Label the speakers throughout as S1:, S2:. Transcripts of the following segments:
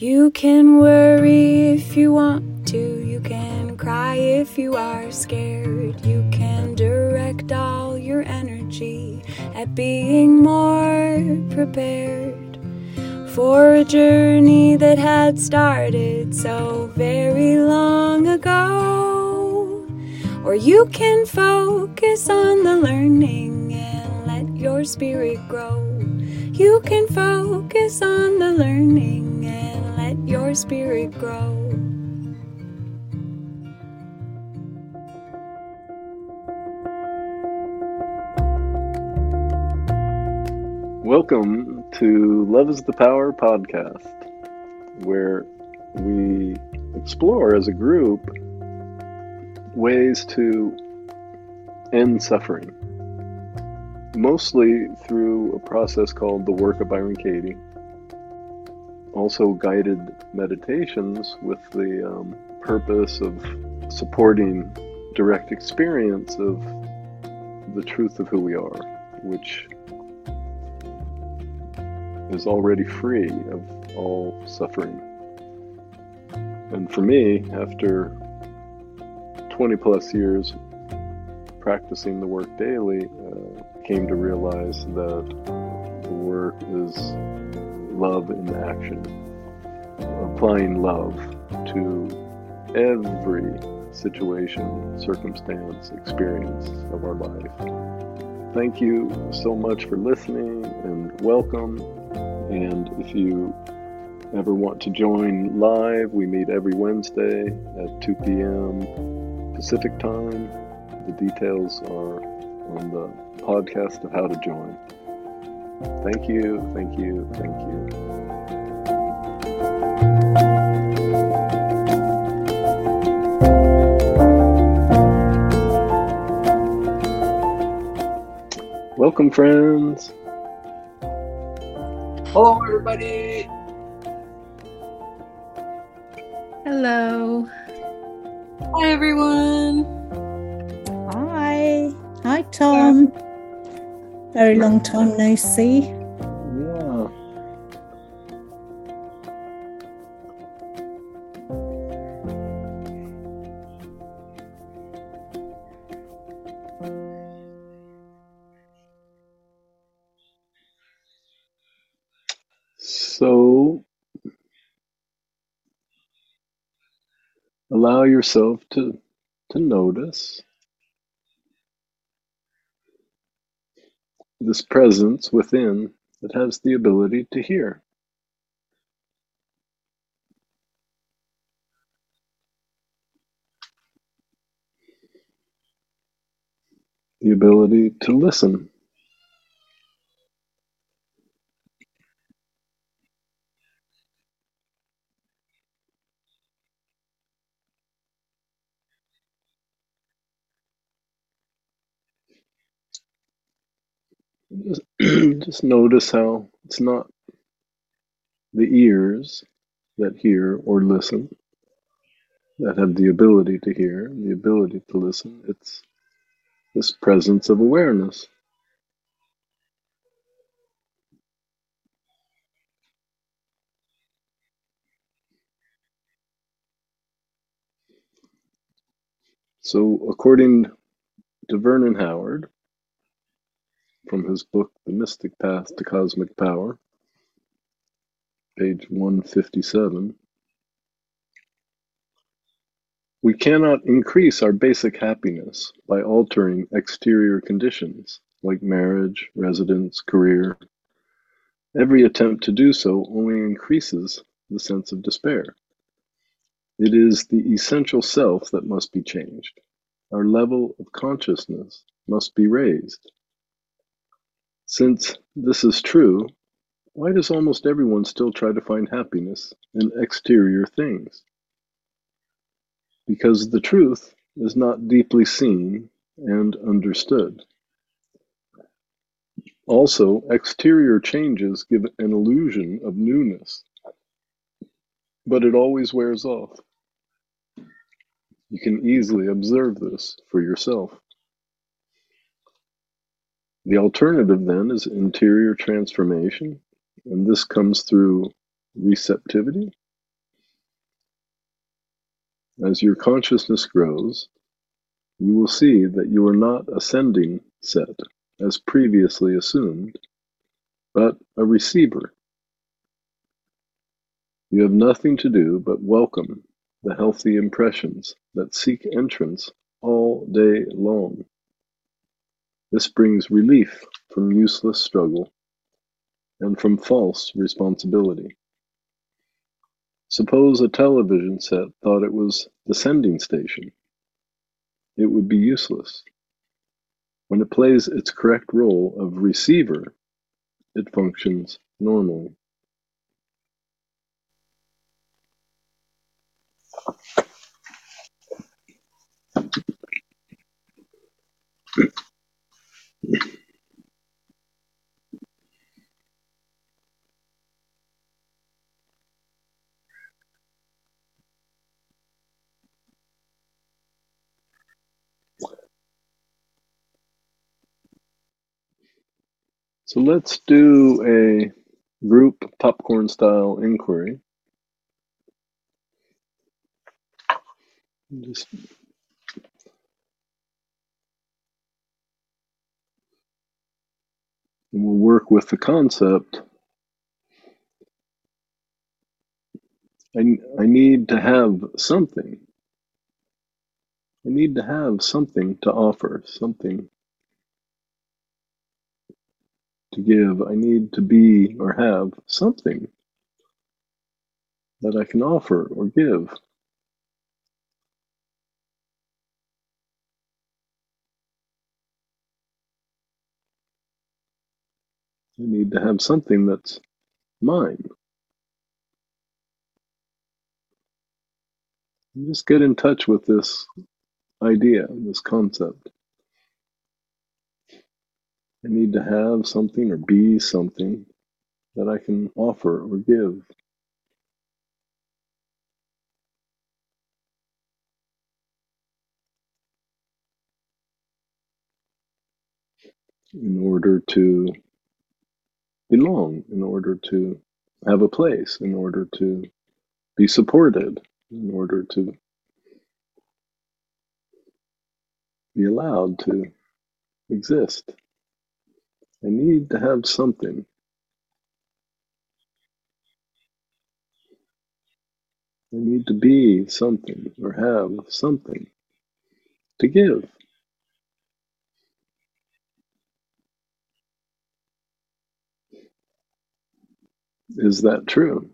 S1: You can worry if you want to, you can cry if you are scared. You can direct all your energy at being more prepared for a journey that had started so very long ago. Or you can focus on the learning and let your spirit grow. You can focus on the learning your spirit grow.
S2: Welcome to Love is the Power podcast, where we explore as a group ways to end suffering, mostly through a process called the work of Byron Katie. Also, guided meditations with the um, purpose of supporting direct experience of the truth of who we are, which is already free of all suffering. And for me, after 20 plus years practicing the work daily, uh, came to realize that the work is love in action, applying love to every situation, circumstance, experience of our life. Thank you so much for listening and welcome. And if you ever want to join live, we meet every Wednesday at 2 p.m. Pacific time. The details are on the podcast of how to join. Thank you, thank you, thank you. Welcome, friends.
S3: Hello, everybody.
S4: Hello.
S1: Hi, everyone.
S4: Hi. Hi, Tom. Very long time no see.
S2: Yeah. So allow yourself to to notice this presence within that has the ability to hear. The ability to listen. Just, notice how it's not the ears that hear or listen that have the ability to hear, the ability to listen. It's this presence of awareness. So, according to Vernon Howard, from his book, The Mystic Path to Cosmic Power, page 157, we cannot increase our basic happiness by altering exterior conditions like marriage, residence, career. Every attempt to do so only increases the sense of despair. It is the essential self that must be changed. Our level of consciousness must be raised. Since this is true, why does almost everyone still try to find happiness in exterior things? Because the truth is not deeply seen and understood. Also, exterior changes give an illusion of newness, but it always wears off. You can easily observe this for yourself. The alternative then is interior transformation, and this comes through receptivity as your consciousness grows, you will see that you are not ascending set as previously assumed, but a receiver. You have nothing to do but welcome the healthy impressions that seek entrance all day long. This brings relief from useless struggle and from false responsibility. Suppose a television set thought it was the sending station. It would be useless. When it plays its correct role of receiver, it functions normally. So let's do a group popcorn style inquiry. Just we'll work with the concept. I, I need to have something. I need to have something to offer, something to give. I need to be or have something that I can offer or give. I need to have something that's mine. just get in touch with this idea, this concept. I need to have something or be something that I can offer or give. In order to belong, in order to have a place, in order to be supported, in order to be allowed to exist. I need to have something. I need to be something or have something to give. Is that true?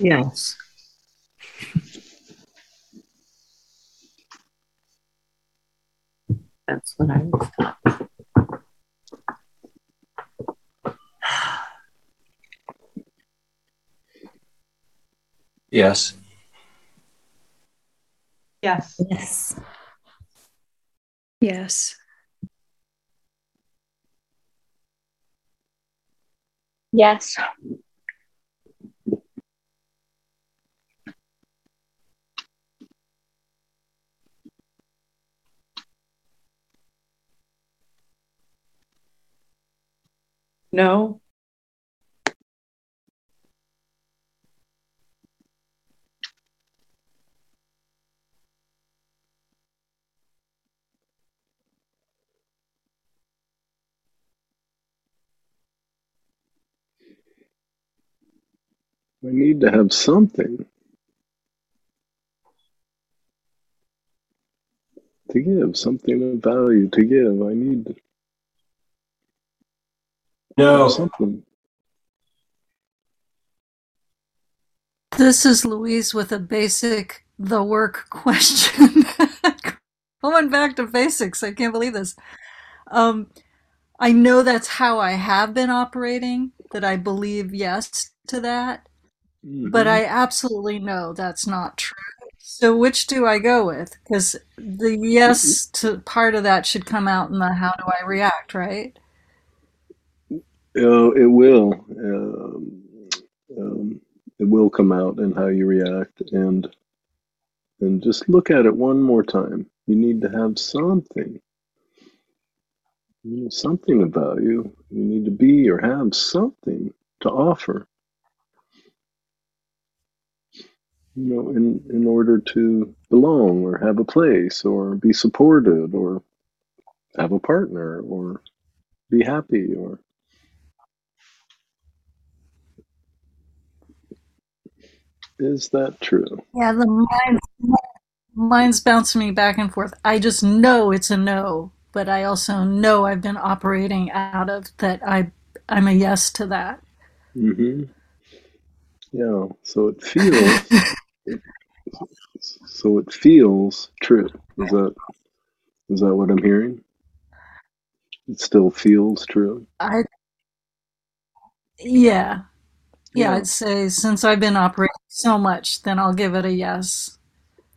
S5: Yes. That's what I was thought.
S6: Yes.
S7: Yes.
S4: Yes.
S8: Yes.
S9: Yes.
S7: No.
S2: I need to have something to give, something of value to give. I need
S6: No.
S2: something.
S10: This is Louise with a basic the work question. Going back to basics, I can't believe this. Um, I know that's how I have been operating, that I believe yes to that, but
S2: Mhm.
S10: I absolutely know that's not true. So which do I go with? Because the yes to part of that should come out in the how do I react, right?
S2: Uh, it will. Um, um, it will come out in how you react, and and just look at it one more time. You need to have something, you something about you. You need to be or have something to offer. You know, in in order to belong or have a place or be supported or have a partner or be happy or is that true?
S10: Yeah, the mind, mind's bouncing me back and forth. I just know it's a no, but I also know I've been operating out of that. I I'm a yes to that.
S2: Mm-hmm. Yeah. So it feels. so it feels true. Is that is that what I'm hearing? It still feels true.
S10: I yeah. Yeah,
S2: Yeah.
S10: I'd say since I've been operating so much, then I'll give it a yes.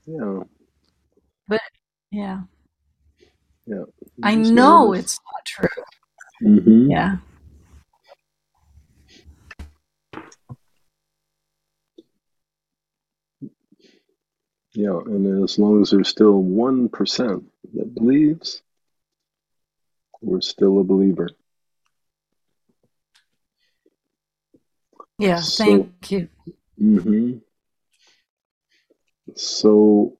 S2: Yeah.
S10: But yeah,
S2: Yeah.
S10: I know
S2: notice.
S10: it's not true.
S2: Mm-hmm.
S10: Yeah.
S2: Yeah. And as long as there's still one percent that believes, we're still a believer.
S10: Yeah,
S2: So.
S10: thank you.
S2: Mm-hmm. So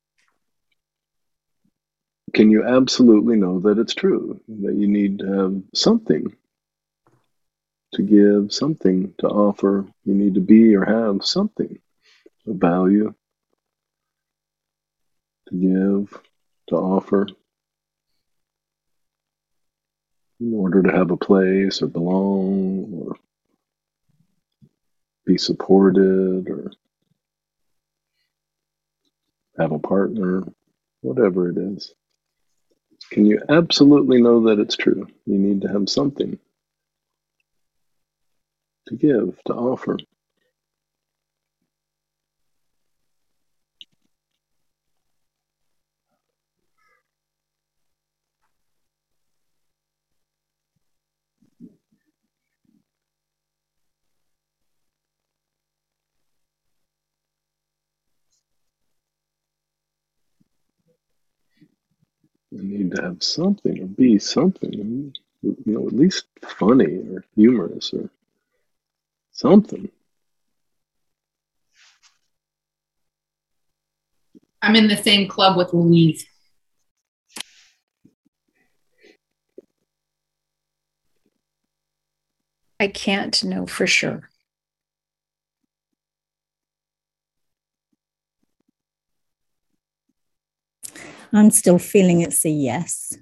S2: can you absolutely know that it's true that you need to have something to give, something to offer? You need to be or have something of value to give, to offer in order to have a place or belong or be supported or have a partner, whatever it is. Can you absolutely know that it's true? You need to have something to give, to offer. You need to have something or be something, you know, at least funny or humorous or something.
S6: I'm in the same club with Louise.
S5: I can't know for sure.
S4: I'm still feeling it's a yes.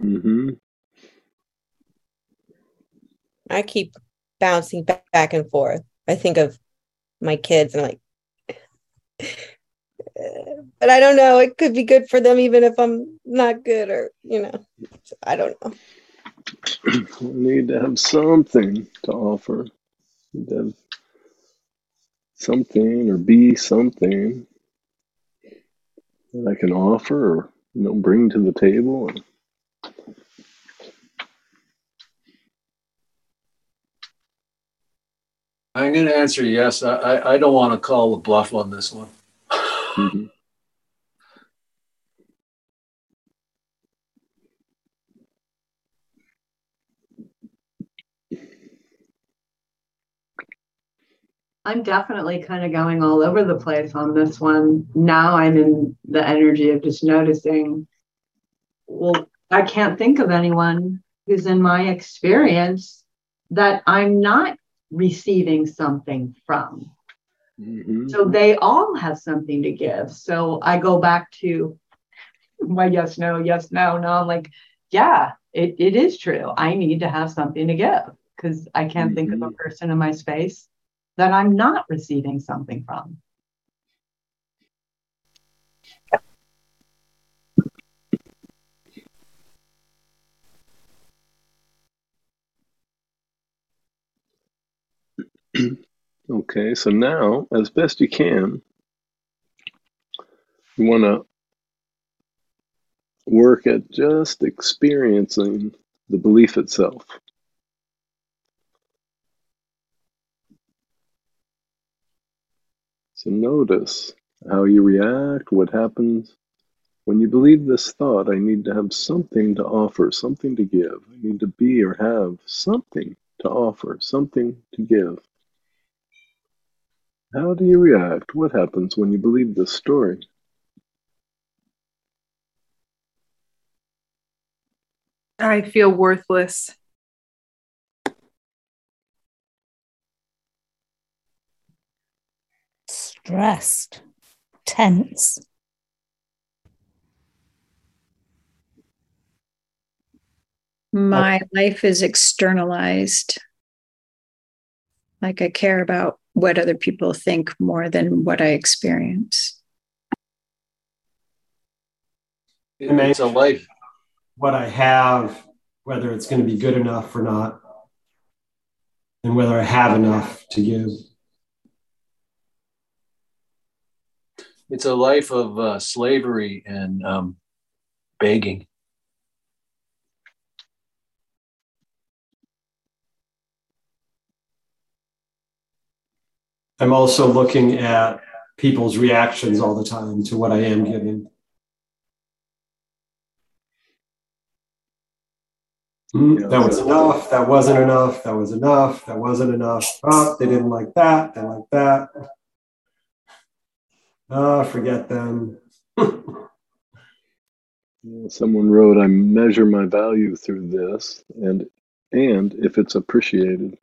S2: hmm
S9: I keep bouncing back and forth. I think of my kids and I'm like, "Uh, but I don't know. It could be good for them even if I'm not good or, you know, I don't know.
S2: You need to have something to offer. You to have something or be something that I can offer or, you know, bring to the table.
S3: I'm going to answer yes. I, I, I don't want to call the bluff on this one.
S2: Mhm.
S7: I'm definitely kind of going all over the place on this one. Now I'm in the energy of just noticing, well, I can't think of anyone who's in my experience that I'm not receiving something from.
S2: Mhm.
S7: So they all have something to give. So I go back to my yes, no, yes, no. No, I'm like, yeah, it, it is true. I need to have something to give because I can't think of a person in my space that I'm not receiving something from.
S2: Okay, so now, as best you can, you want to work at just experiencing the belief itself. So notice how you react, what happens when you believe this thought. I need to have something to offer, something to give. I need to be or have something to offer, something to give. How do you react? What happens when you believe this story?
S11: I feel worthless.
S4: Stressed, tense.
S5: My life is externalized. Like I care about what other people think more than what I experience.
S3: It's a life.
S12: What I have, whether it's going to be good enough or not, and whether I have enough to give.
S3: It's a life of uh, slavery and um, begging.
S12: I'm also looking at people's reactions all the time to what I am giving. Mm, that was enough. That wasn't enough. That was enough. That wasn't enough. Oh, they didn't like that. They like that. Oh, forget them.
S2: Someone wrote, "I measure my value through this, and and if it's appreciated."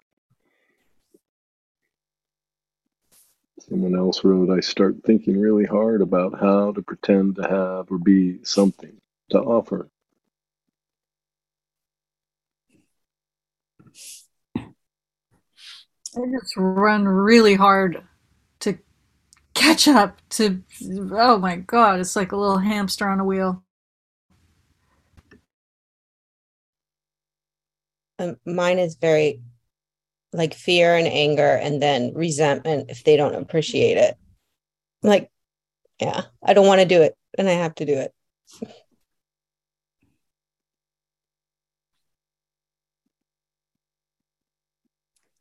S2: Someone else wrote, I start thinking really hard about how to pretend to have or be something to offer.
S10: I just run really hard to catch up to, oh my God, it's like a little hamster on a wheel.
S9: Um, mine is very like fear and anger and then resentment if they don't appreciate it. Like, yeah, I don't want to do it and I have to do it.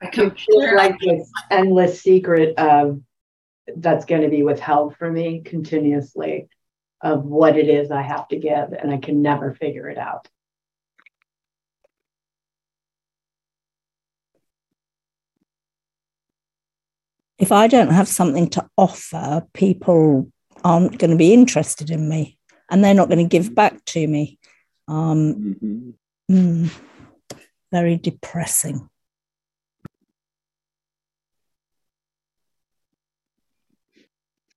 S7: I can feel like this endless secret of that's going to be withheld from me continuously of what it is I have to give, and I can never figure it out.
S4: if I don't have something to offer, people aren't going to be interested in me and they're not going to give back to me. Um, mm-hmm. mm, very depressing.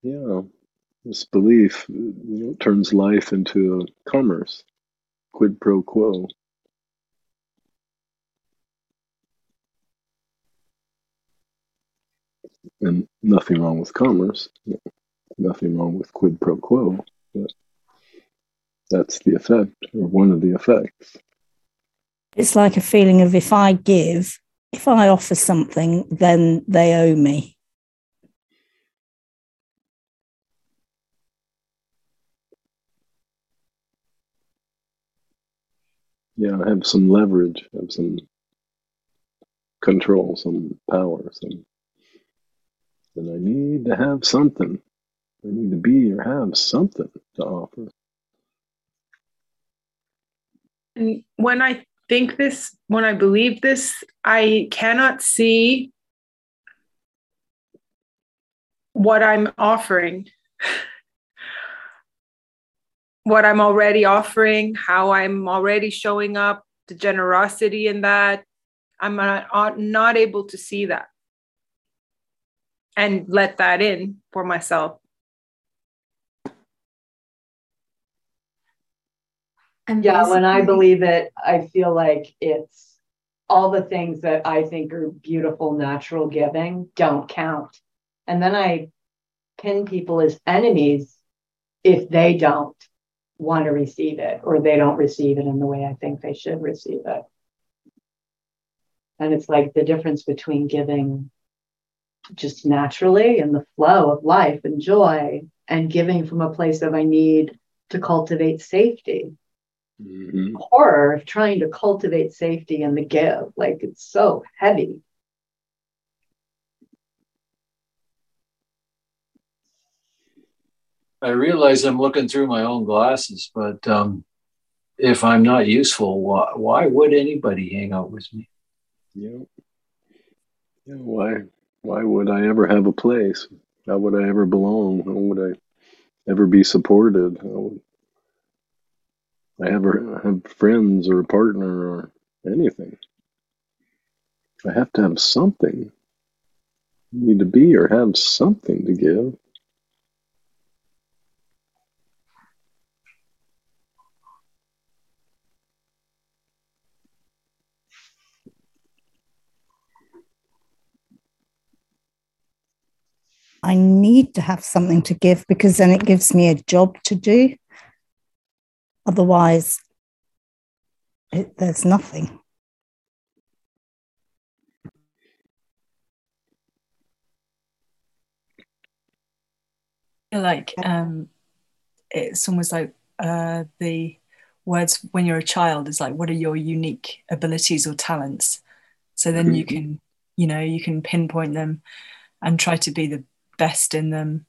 S2: Yeah, this belief you know, turns life into a commerce, quid pro quo. and nothing wrong with commerce, nothing wrong with quid pro quo, but that's the effect or one of the effects.
S4: It's like a feeling of if I give, if I offer something, then they owe me.
S2: Yeah, I have some leverage, have some control, some power, some then I need to have something. I need to be or have something to offer.
S11: And when I think this, when I believe this, I cannot see what I'm offering, what I'm already offering, how I'm already showing up, the generosity in that. I'm not, uh, not able to see that and let that in for myself.
S7: And yeah, when I believe it, I feel like it's all the things that I think are beautiful, natural giving don't count. And then I pin people as enemies if they don't want to receive it or they don't receive it in the way I think they should receive it. And it's like the difference between giving just naturally in the flow of life and joy and giving from a place of I need to cultivate safety. Mm-hmm. Horror of trying to cultivate safety in the give, like it's so heavy.
S3: I realize I'm looking through my own glasses, but um, if I'm not useful, why, why would anybody hang out with me?
S2: Yeah. Yeah, why why would I ever have a place? How would I ever belong? How would I ever be supported? How would I ever have friends or a partner or anything? I have to have something. I need to be or have something to give.
S4: I need to have something to give because then it gives me a job to do. Otherwise, it, there's nothing.
S13: like um it's almost like uh the words when you're a child is like what are your unique abilities or talents so then you
S2: Mm-hmm.
S13: can you know you can pinpoint them and try to be the best in them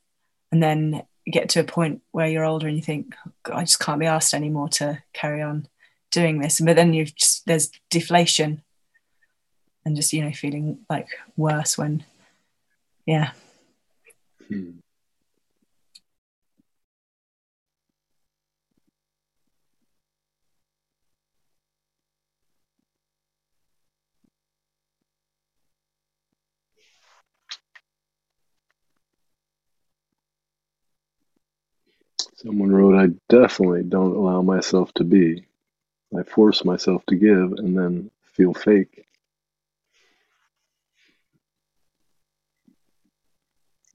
S13: and then get to a point where you're older and you think "God, i just can't be asked anymore to carry on doing this but then you've just there's deflation and just you know feeling like worse when yeah
S2: Hmm. Someone wrote, I definitely don't allow myself to be. I force myself to give and then feel fake.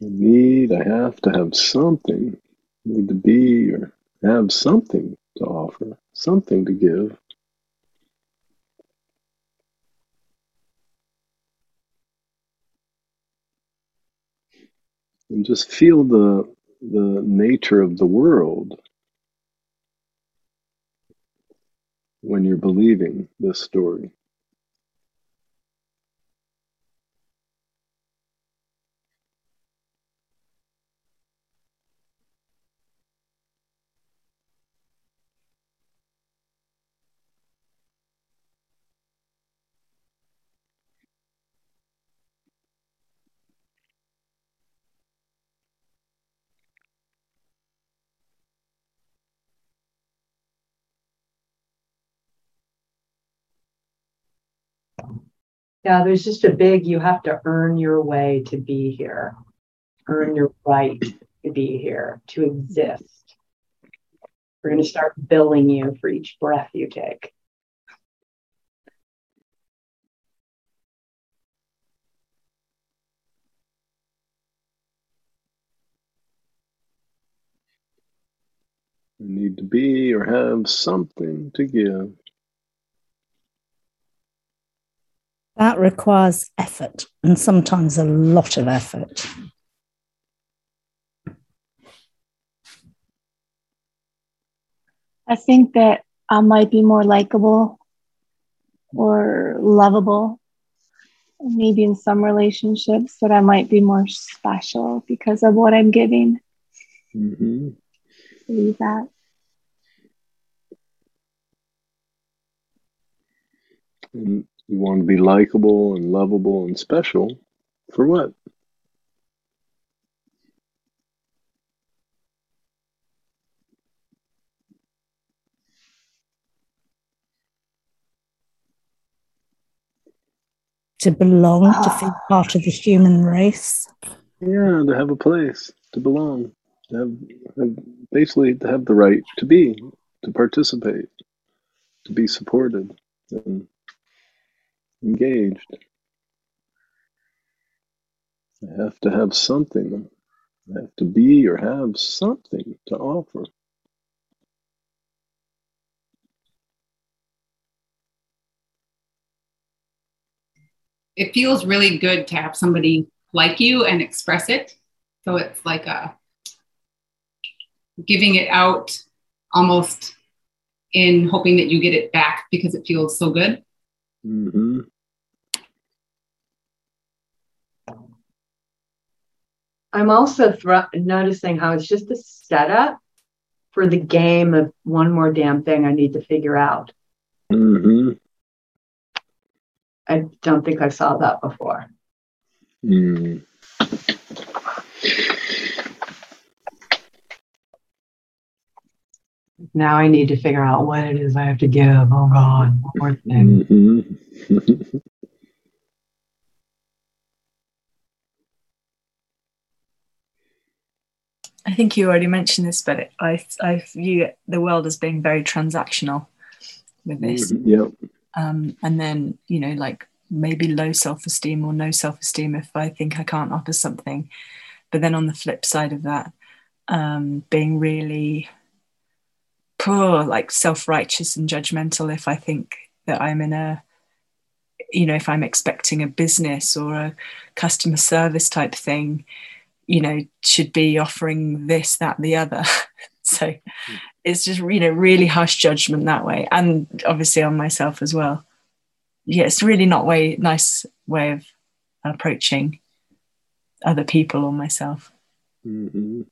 S2: I need, I have to have something. I need to be or have something to offer, something to give. And just feel the the nature of the world when you're believing this story.
S7: Yeah, there's just a big, you have to earn your way to be here, earn your right to be here, to exist. We're going to start billing you for each breath you take.
S2: I need to be or have something to give.
S4: That requires effort and sometimes a lot of effort.
S14: I think that I might be more likable or lovable. Maybe in some relationships, that I might be more special because of what I'm giving.
S2: hmm
S14: Believe that.
S2: And you want to be likable and lovable and special for what?
S4: To belong, to ah. feel part of the human race.
S2: Yeah, to have a place, to belong, to have, have basically to have the right to be, to participate, to be supported and engaged. I have to have something. I have to be or have something to offer.
S6: It feels really good to have somebody like you and express it. So it's like a giving it out almost in hoping that you get it back because it feels so good.
S2: Hmm
S7: I'm also thro- noticing how it's just a setup for the game of one more damn thing I need to figure out.
S2: hmm
S7: I don't think I saw that before.
S2: Mm.
S7: Now I need to figure out what it is I have to give. Oh God, one more thing.
S2: Mm-hmm.
S13: I think you already mentioned this, but it, I I view the world as being very transactional with this.
S2: Yep.
S13: Um, and then you know, like maybe low self esteem or no self esteem if I think I can't offer something. But then on the flip side of that, um, being really poor, like self righteous and judgmental if I think that I'm in a you know if i'm expecting a business or a customer service type thing you know should be offering this that the other. So it's just you know really harsh judgment that way and obviously on myself as well. Yeah it's really not way nice way of approaching other people or myself.
S2: Mm-hmm.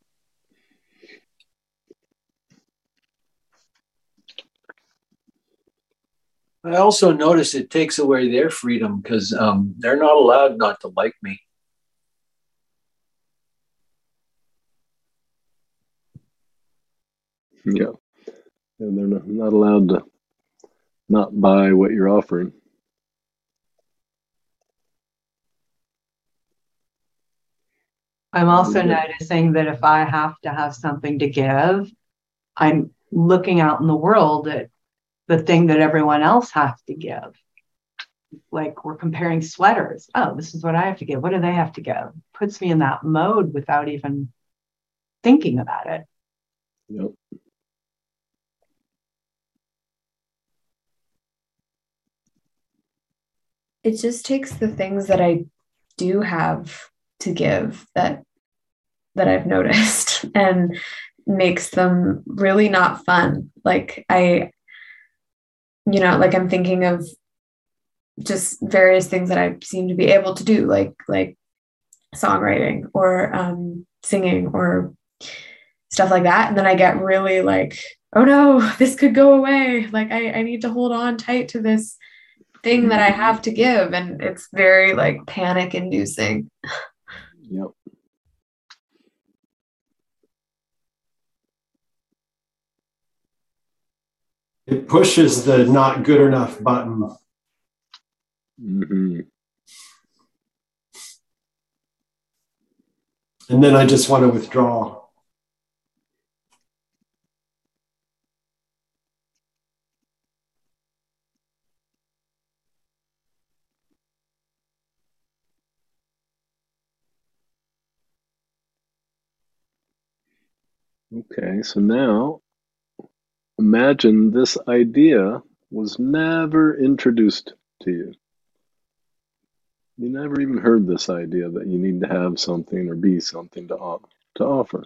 S3: I also notice it takes away their freedom because um, they're not allowed not to like me.
S2: Yeah. And they're not, not allowed to not buy what you're offering.
S7: I'm also
S2: Yeah.
S7: noticing that if I have to have something to give, I'm looking out in the world at the thing that everyone else has to give. Like we're comparing sweaters. Oh, this is what I have to give. What do they have to give? Puts me in that mode without even thinking about it.
S2: Yep.
S15: it just takes the things that I do have to give that that I've noticed and makes them really not fun. Like I you know, like I'm thinking of just various things that I seem to be able to do, like like songwriting or um, singing or stuff like that. And then I get really like, oh no, this could go away. Like I, I need to hold on tight to this thing that I have to give. And it's very like panic inducing.
S2: Yep.
S12: It pushes the not good enough button.
S2: Mm-hmm.
S12: And then I just want to withdraw.
S2: Okay, so now imagine this idea was never introduced to you. You never even heard this idea that you need to have something or be something to, o- to offer.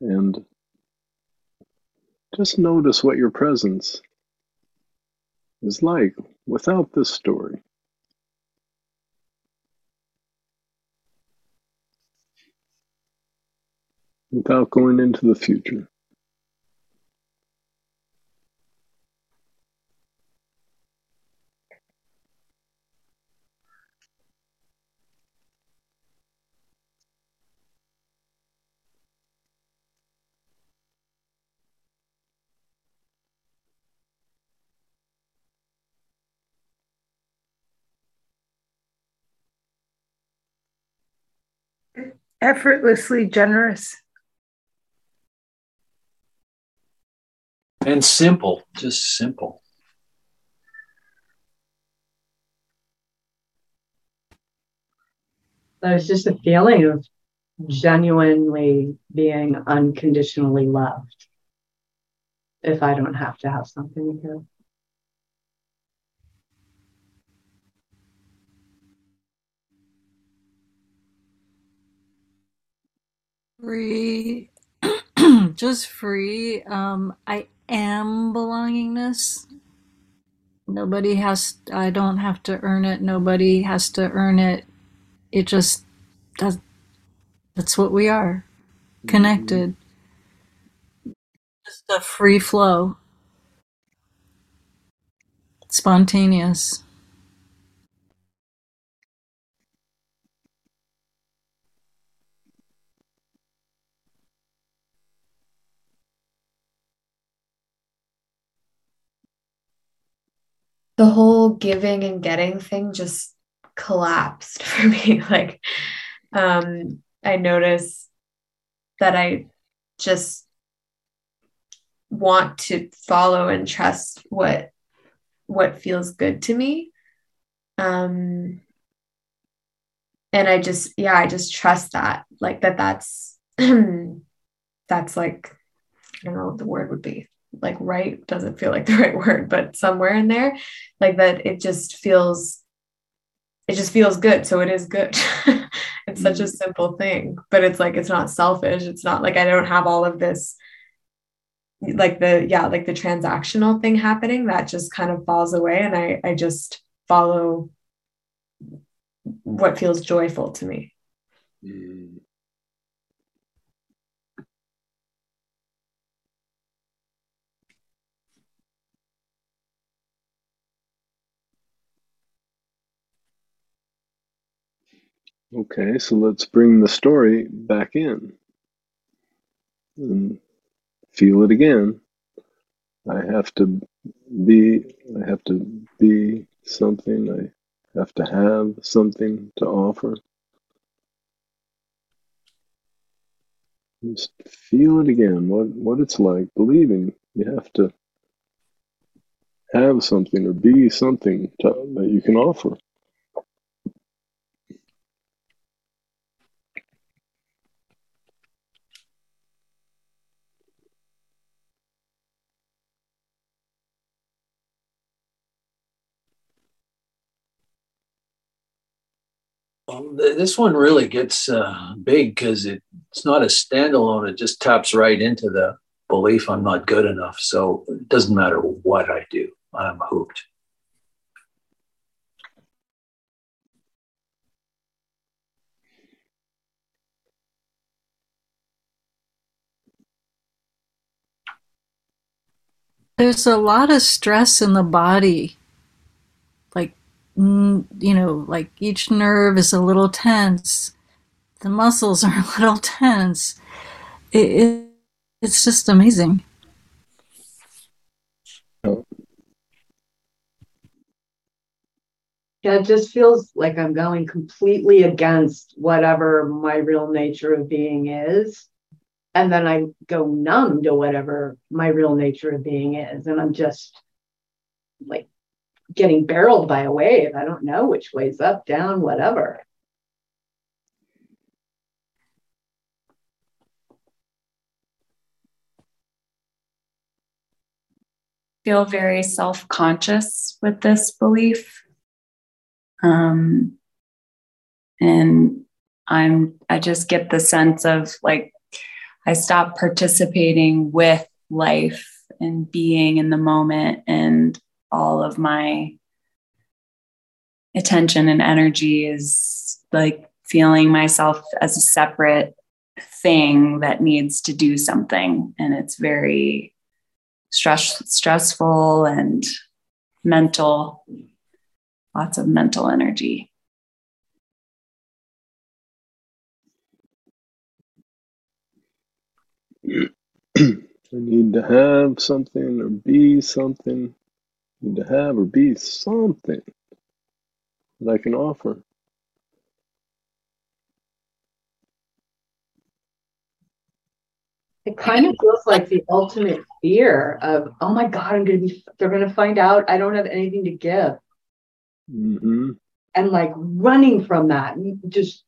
S2: And just notice what your presence is like without this story. Without going into the future.
S11: Effortlessly generous.
S3: And simple, just simple.
S7: There's just a feeling of genuinely being unconditionally loved if I don't have to have something to give.
S10: Free, just free. Um, I am belongingness. Nobody has, I don't have to earn it. Nobody has to earn it. It just does, that's what we are mm-hmm. connected. Just a free flow, spontaneous.
S15: The whole giving and getting thing just collapsed for me. Like, um, I notice that I just want to follow and trust what what feels good to me um and i just yeah i just trust that like that that's that's like i don't know what the word would be like right doesn't feel like the right word but somewhere in there like that it just feels it just feels good so it is good it's such a mm. simple thing but it's like it's not selfish it's not like i don't have all of this like the yeah like the transactional thing happening that just kind of falls away and i i just follow what feels joyful to me mm.
S2: Okay, so let's bring the story back in and feel it again. I have to be, I have to be something, I have to have something to offer. Just feel it again, what, what it's like, believing you have to have something or be something to, that you can offer.
S3: This one really gets uh, big because it, it's not a standalone. It just taps right into the belief I'm not good enough. So it doesn't matter what I do, I'm hooked.
S10: There's a lot of stress in the body Mm, you know, like each nerve is a little tense, the muscles are a little tense. It, it, it's just amazing.
S7: Yeah, it just feels like I'm going completely against whatever my real nature of being is. And then I go numb to whatever my real nature of being is. And I'm just like getting barreled by a wave. I don't know which way's up, down, whatever.
S8: Feel very self conscious with this belief. Um, and I'm, I just get the sense of like, I stop participating with life and being in the moment and all of my attention and energy is like feeling myself as a separate thing that needs to do something. And it's very stress stressful and mental lots of mental energy.
S2: I need to have something or be something need to have or be something that I can offer.
S7: It kind of feels like the ultimate fear of, oh my God, I'm going to be, they're going to find out I don't have anything to give.
S2: Mm-hmm.
S7: And like running from that, just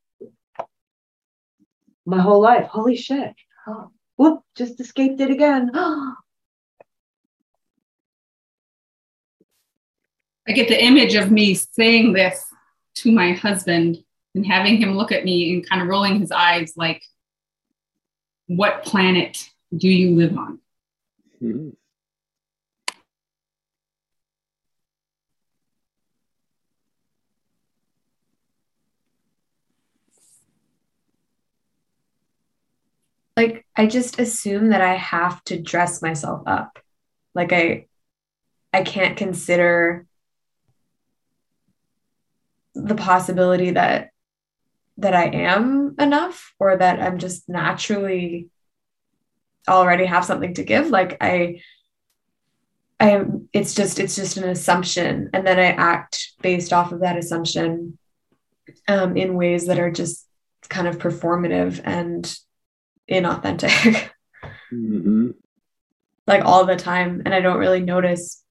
S7: my whole life. Holy shit. Oh, whoop, just escaped it again.
S6: I get the image of me saying this to my husband and having him look at me and kind of rolling his eyes like, What planet do you live on? Mm-hmm.
S15: Like, I just assume that I have to dress myself up. Like, I, I can't consider the possibility that that I am enough or that I'm just naturally already have something to give like I I it's just it's just an assumption and then I act based off of that assumption um, in ways that are just kind of performative and inauthentic. Mm-hmm. like all the time and I don't really notice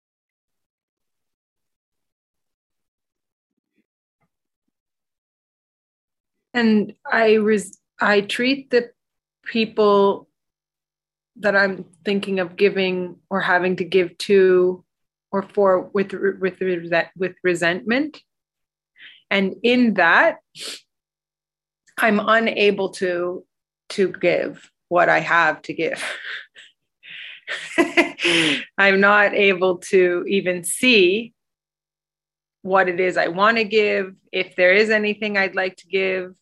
S11: and I res- I treat the people that I'm thinking of giving or having to give to or for with with with resentment. And in that I'm unable to to give what I have to give. I'm not able to even see what it is I want to give if there is anything I'd like to give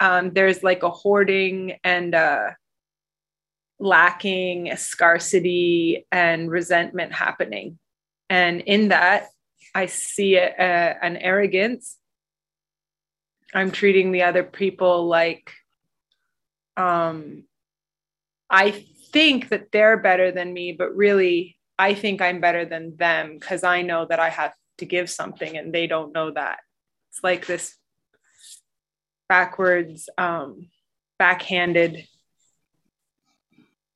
S11: um, there's like a hoarding and a lacking, a scarcity and resentment happening. And in that, I see a, a, an arrogance. I'm treating the other people like um, I think that they're better than me, but really, I think I'm better than them because I know that I have to give something and they don't know that. It's like this backwards, um, backhanded,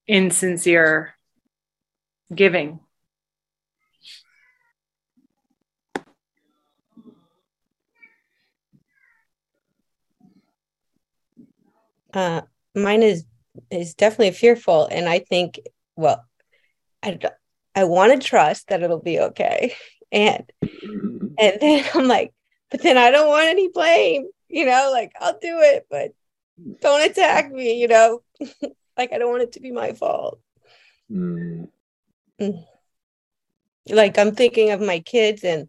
S11: insincere giving.
S9: Uh, mine is is definitely fearful, and I think, well, I I want to trust that it'll be okay, and and then I'm like, but then I don't want any blame, you know, like I'll do it, but don't attack me, you know, like I don't want it to be my fault. Mm. mm. Like I'm thinking of my kids and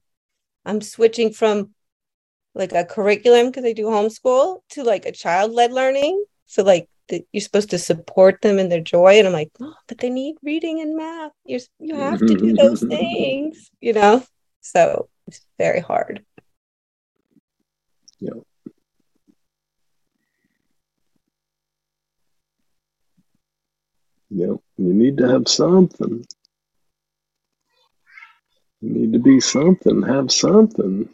S9: I'm switching from like a curriculum because I do homeschool to like a child led learning. So, like, the, you're supposed to support them in their joy. And I'm like, oh, but they need reading and math. You're, you have to do those things, you know? So it's very hard.
S2: Yeah. Yep, you need to have something. You need to be something, have something.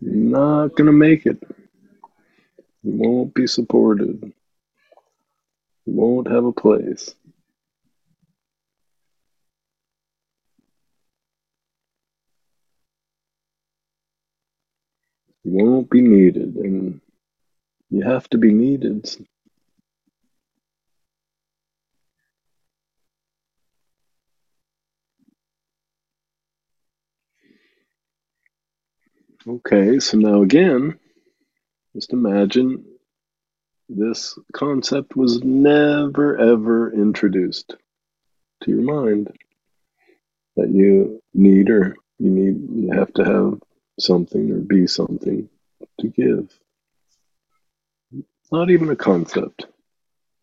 S2: You're not going to make it. You won't be supported. You won't have a place. You won't be needed, and you have to be needed Okay, so now again, just imagine this concept was never ever introduced to your mind that you need or you need you have to have something or be something to give. Not even a concept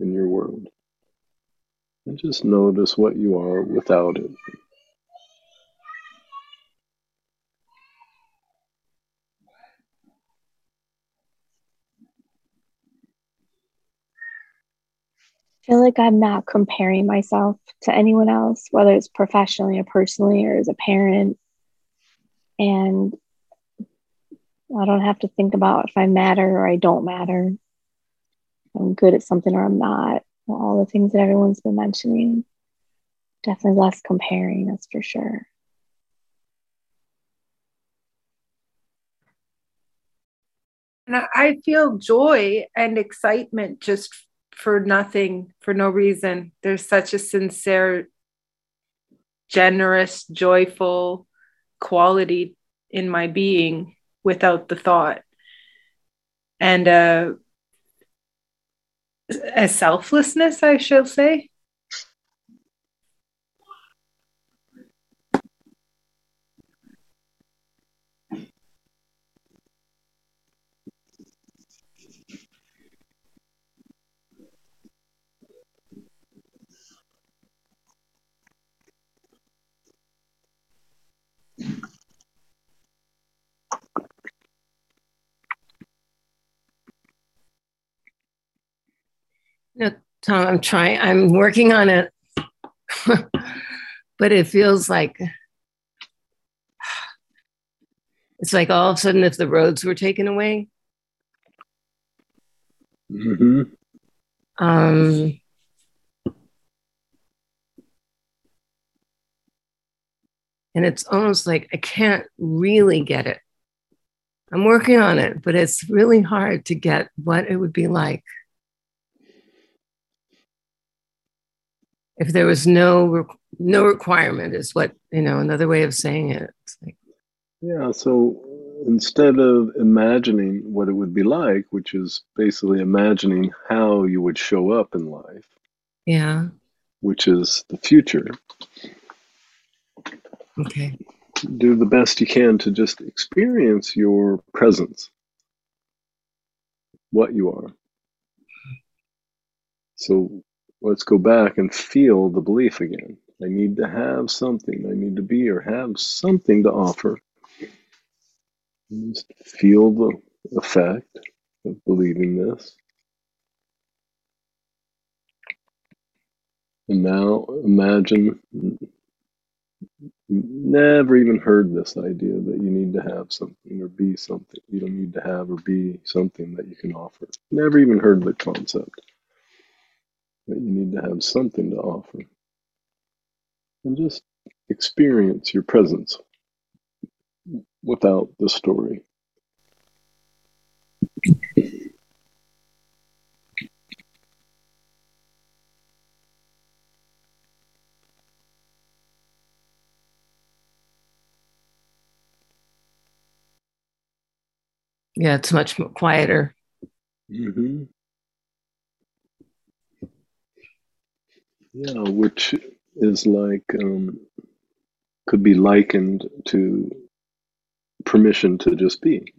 S2: in your world. And just notice what you are without it.
S14: Feel like I'm not comparing myself to anyone else, whether it's professionally or personally or as a parent. And I don't have to think about if I matter or I don't matter. I'm good at something or I'm not. All the things that everyone's been mentioning. Definitely less comparing, that's for sure.
S11: And I feel joy and excitement just for nothing, for no reason. There's such a sincere, generous, joyful quality in my being without the thought. And uh, a selflessness, I shall say.
S16: Tom, I'm trying. I'm working on it. but it feels like it's like all of a sudden if the roads were taken away.
S2: Mm-hmm.
S16: Um, and it's almost like I can't really get it. I'm working on it, but it's really hard to get what it would be like if there was no no requirement. Is what you know another way of saying it. Like
S2: yeah. So instead of imagining what it would be like, which is basically imagining how you would show up in life.
S16: Yeah.
S2: Which is the future.
S16: Okay.
S2: Do the best you can to just experience your presence, what you are. So let's go back and feel the belief again. I need to have something. I need to be or have something to offer. Just feel the effect of believing this. And now imagine never even heard this idea that you need to have something or be something. You don't need to have or be something that you can offer. Never even heard the concept that you need to have something to offer. And just experience your presence without the story.
S16: Yeah, it's much quieter.
S2: Mm-hmm. Yeah, which is like um, could be likened to permission to just be.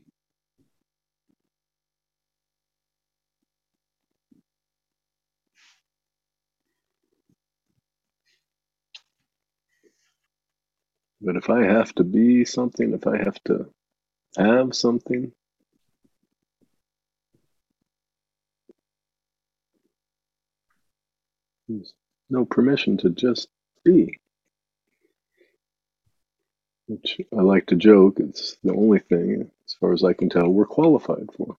S2: But if I have to be something, if I have to have something, no permission to just be which I like to joke, it's the only thing, as far as I can tell, we're qualified for.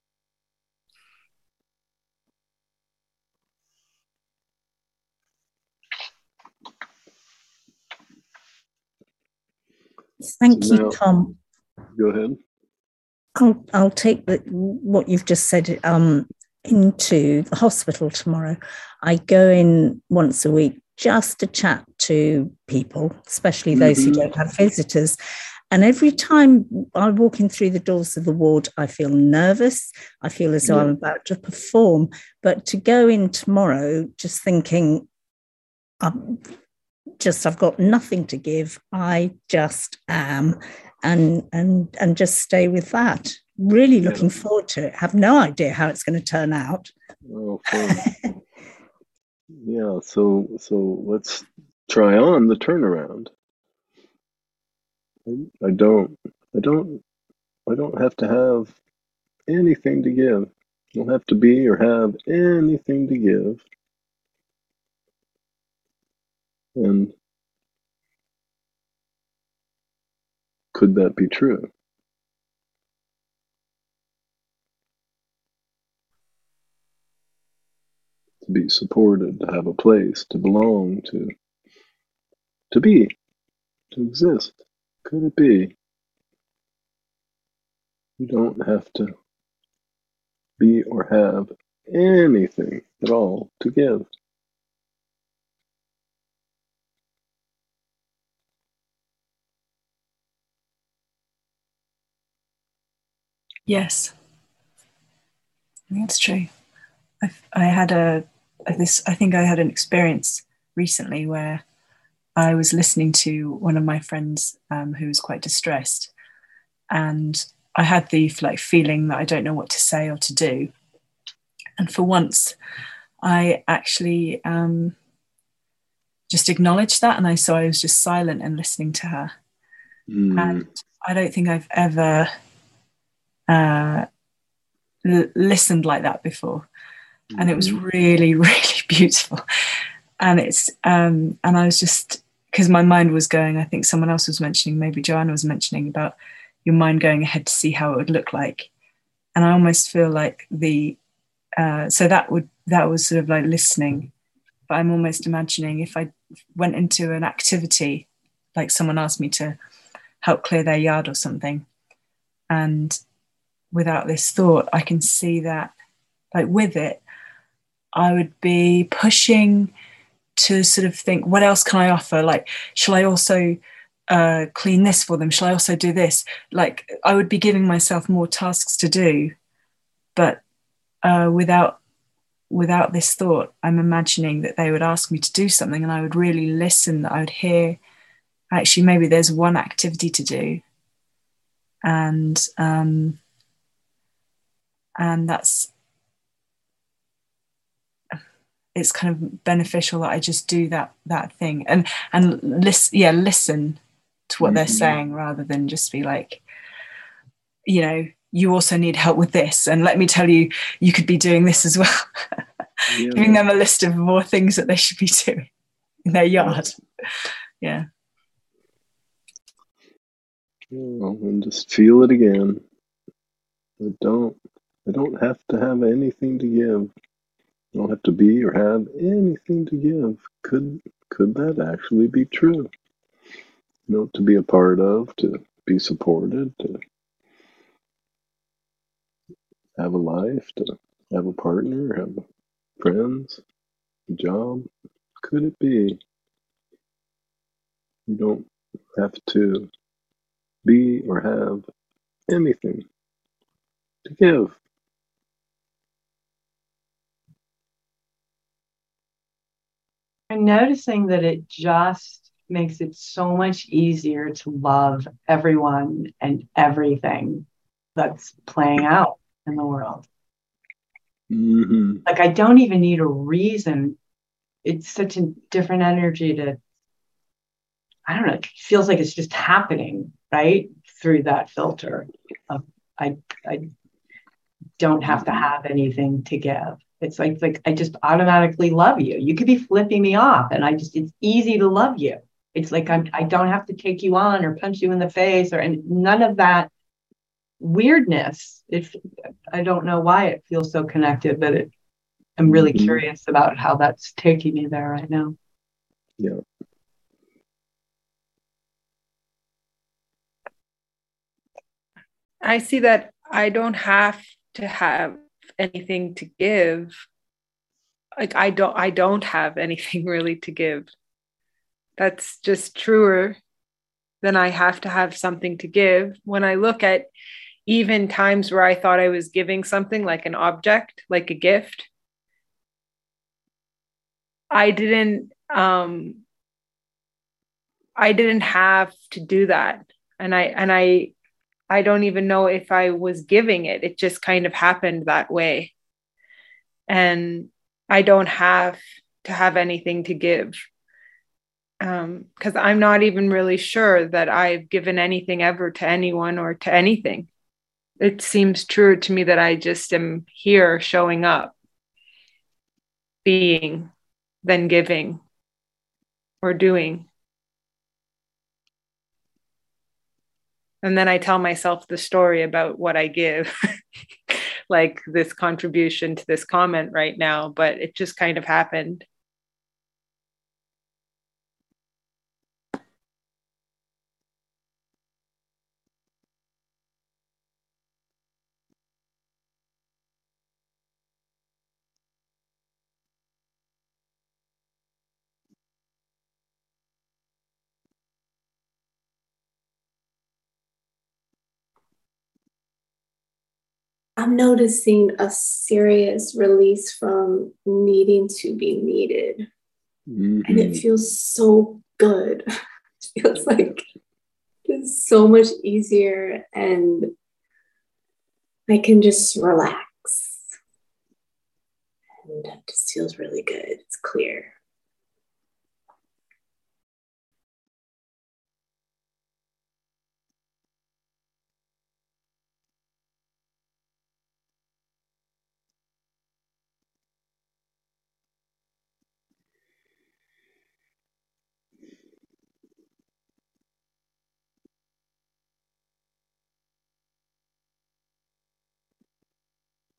S4: Thank
S2: So
S4: you,
S2: now-
S4: Tom.
S2: Go ahead.
S4: I'll, I'll take the, what you've just said um, into the hospital tomorrow. I go in once a week just to chat to people, especially those who
S17: Mhm.
S4: don't have visitors. And every time I walk in through the doors of the ward, I feel nervous. I feel as though. I'm about to perform. But to go in tomorrow just thinking, I'm just I've got nothing to give. I just am, and and and just stay with that. Really looking forward to it. Have no idea how it's going to turn out.
S2: Fun. yeah, so so let's try on the turnaround. I- I don't I don't I don't have to have anything to give. I don't have to be or have anything to give. And could that be true? To be supported, to have a place, to belong, to to be, to exist. Could it be? You don't have to be or have anything at all to give.
S13: Yes, that's true. I, I had a this. I think I had an experience recently where I was listening to one of my friends um, who was quite distressed, and I had the like feeling that I don't know what to say or to do. And for once, I actually um, just acknowledged that, and I so I was just silent and listening to her. And I don't think I've ever uh, l- listened like that before, and it was really, really beautiful. And it's um, and I was just because my mind was going, I think someone else was mentioning, maybe Joanna was mentioning about your mind going ahead to see how it would look like. And I almost feel like the, uh, so that would, that was sort of like listening. But I'm almost imagining if I went into an activity, like someone asked me to help clear their yard or something, and without this thought, I can see that, like with it, I would be pushing to sort of think, what else can I offer? Like, shall I also uh, clean this for them? Shall I also do this? Like, I would be giving myself more tasks to do, but uh, without without this thought, I'm imagining that they would ask me to do something, and I would really listen. That I would hear, actually, maybe there's one activity to do, and um, and that's it's kind of beneficial that I just do that that thing. And and listen yeah listen to what mm-hmm. they're saying rather than just be like you know you also need help with this. And let me tell you you could be doing this as well. Yeah. giving them a list of more things that they should be doing in their yard. Yeah.
S2: Well, and just feel it again. I don't I don't have to have anything to give I don't have to be or have anything to give. Could could that actually be true? You know, to be a part of, to be supported, to have a life, to have a partner, have friends, a job. Could it be? You don't have to be or have anything to give.
S7: I'm noticing that it just makes it so much easier to love everyone and everything that's playing out in the world.
S2: Mm-hmm.
S7: Like, I don't even need a reason. It's such a different energy to, I don't know, it feels like it's just happening, right? Through that filter of, I, I don't have to have anything to give. It's like like I just automatically love you. You could be flipping me off, and I just it's easy to love you. It's like I'm I don't have to take you on or punch you in the face or and none of that weirdness. If I don't know why it feels so connected, but it I'm really mm-hmm. curious about how that's taking me there right now.
S2: Yeah.
S11: I see that I don't have to have anything to give like i don't i don't have anything really to give. That's just truer than i have to have something to give. When i look at even times where i thought i was giving something like an object like a gift i didn't um i didn't have to do that. And i and i I don't even know if I was giving it. It just kind of happened that way. And I don't have to have anything to give because um, I'm not even really sure that I've given anything ever to anyone or to anything. It seems truer to me that I just am here showing up, being, than giving or doing. And then i tell myself the story about what i give like this contribution to this comment right now but it just kind of happened
S14: I'm noticing a serious release from needing to be needed. Mm-hmm. And it feels so good. it feels like it's so much easier and I can just relax. And it just feels really good. It's clear.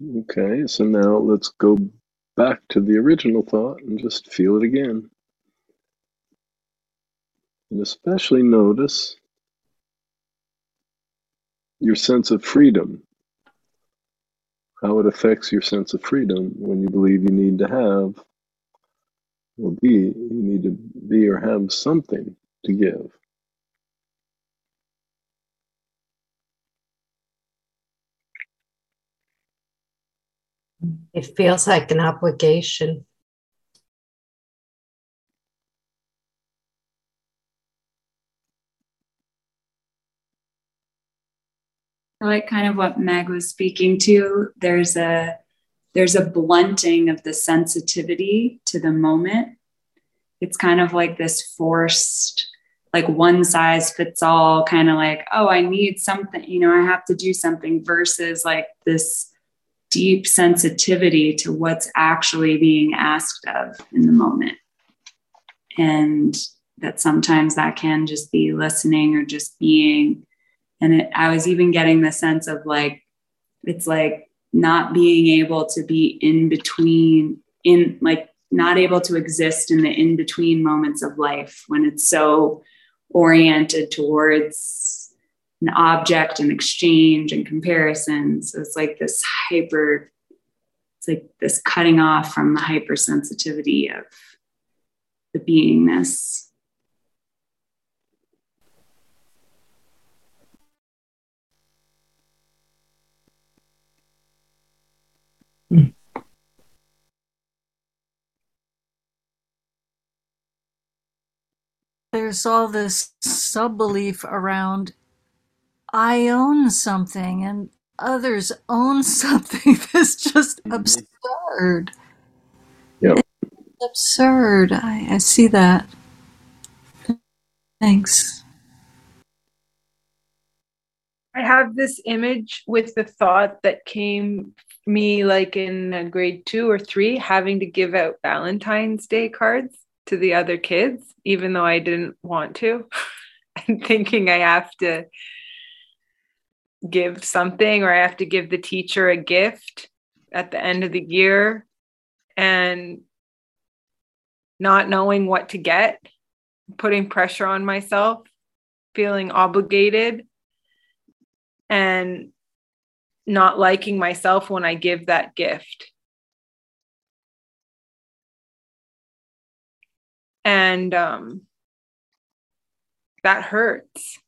S2: Okay, so now let's go back to the original thought and just feel it again. And especially notice your sense of freedom, how it affects your sense of freedom when you believe you need to have or be, you need to be or have something to give.
S16: It feels like an obligation.
S8: I like kind of what Meg was speaking to. There's a there's a blunting of the sensitivity to the moment. It's kind of like this forced, like one size fits all, kind of like, oh, I need something, you know, I have to do something versus like this deep sensitivity to what's actually being asked of in the moment. And that sometimes that can just be listening or just being. And it, I was even getting the sense of like, it's like not being able to be in between, in like not able to exist in the in between moments of life when it's so oriented towards an object and exchange and comparison. So it's like this hyper, it's like this cutting off from the hypersensitivity of the beingness.
S10: There's all this sub belief around I own something and others own something that's just absurd.
S2: Yep.
S10: It's absurd. I, I see that. Thanks.
S11: I have this image with the thought that came me like in uh, grade two or three, having to give out Valentine's Day cards to the other kids, even though I didn't want to, and thinking I have to give something or I have to give the teacher a gift at the end of the year and not knowing what to get, putting pressure on myself, feeling obligated, and not liking myself when I give that gift. And um, that hurts.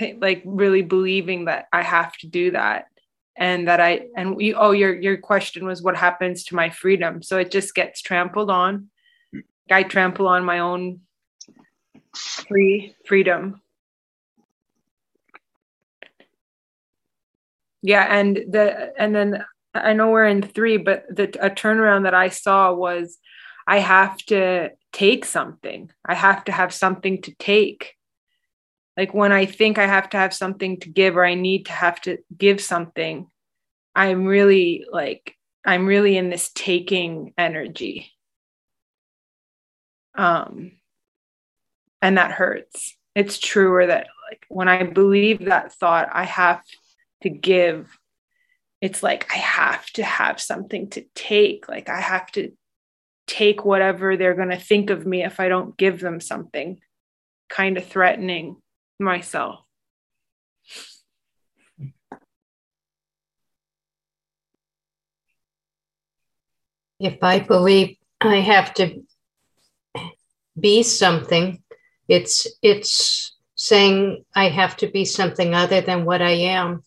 S11: Like really believing that I have to do that and that I and we oh your your question was what happens to my freedom. So it just gets trampled on. I trample on my own free freedom yeah and the and then i know we're in three but the a turnaround that i saw was i have to take something i have to have something to take like when i think i have to have something to give or i need to have to give something i'm really like i'm really in this taking energy. Um and that hurts. It's truer that like when i believe that thought i have to give it's like i have to have something to take. Like i have to take whatever they're going to think of me if i don't give them something kind of threatening myself
S16: If I believe I have to be something, it's it's saying I have to be something other than what I am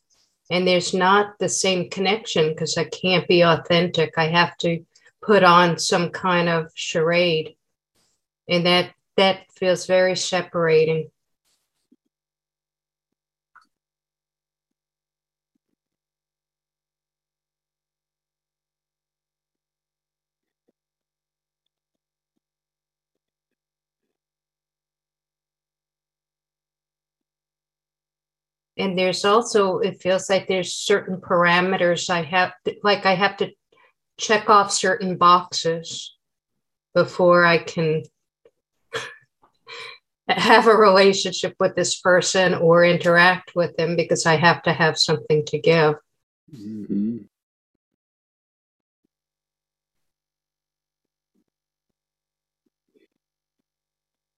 S16: and there's not the same connection because I can't be authentic. I have to put on some kind of charade. And that that feels very separating. and there's also it feels like there's certain parameters i have like i have to check off certain boxes before i can have a relationship with this person or interact with them because i have to have something to give
S2: mm-hmm.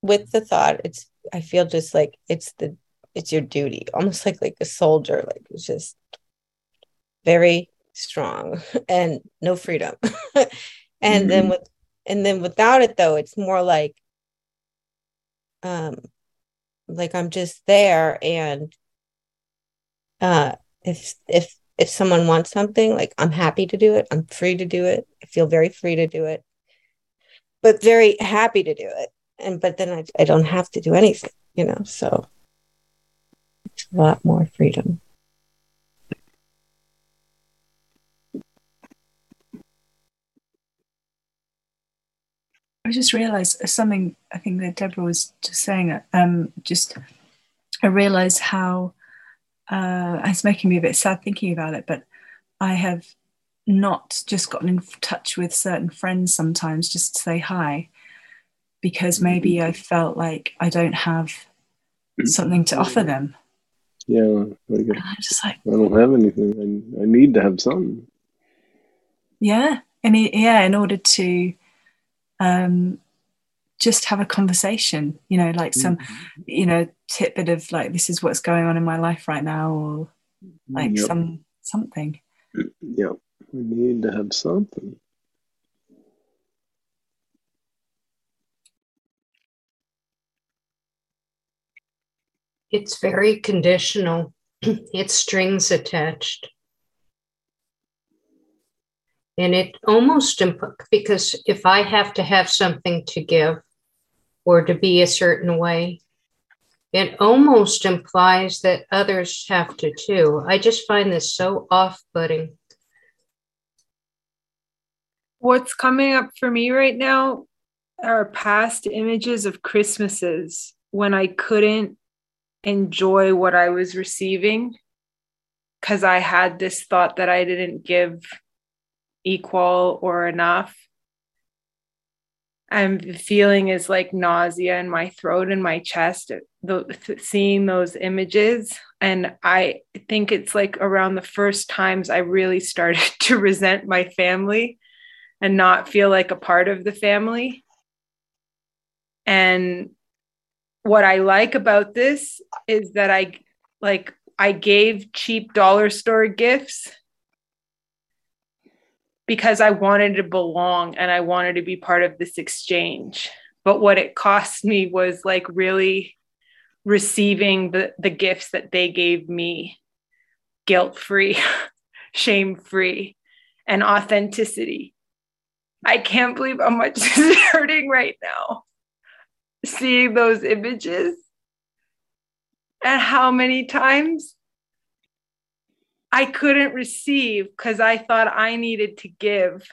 S9: with the thought it's i feel just like it's the it's your duty, almost like like a soldier, like it's just very strong and no freedom. and mm-hmm. then with and then without it though, it's more like um like I'm just there and uh if if if someone wants something, like I'm happy to do it. I'm free to do it. I feel very free to do it. But very happy to do it. And but then I, I don't have to do anything, you know. So a lot more freedom.
S13: I just realized something I think that Deborah was just saying. Um, just I realized how uh, it's making me a bit sad thinking about it, but I have not just gotten in touch with certain friends sometimes just to say hi because maybe I felt like I don't have something to offer them.
S2: Yeah, like I, just like I don't have anything. I, I need to have something.
S13: Yeah, and yeah, in order to um, just have a conversation, you know, like some, mm-hmm. you know, tidbit of like, this is what's going on in my life right now, or like yep. some something.
S2: Yeah, we need to have something.
S16: It's very conditional. it's strings attached. And it almost, because if I have to have something to give or to be a certain way, it almost implies that others have to too. I just find this so off putting.
S11: What's coming up for me right now are past images of Christmases when I couldn't enjoy what I was receiving because I had this thought that I didn't give equal or enough. And the feeling is like nausea in my throat and my chest, the, seeing those images. And I think it's like around the first times I really started to resent my family and not feel like a part of the family. And what I like about this is that I like I gave cheap dollar store gifts because I wanted to belong and I wanted to be part of this exchange. But what it cost me was like really receiving the, the gifts that they gave me guilt free, shame free, and authenticity. I can't believe how much this is hurting right now. Seeing those images and how many times I couldn't receive because I thought I needed to give.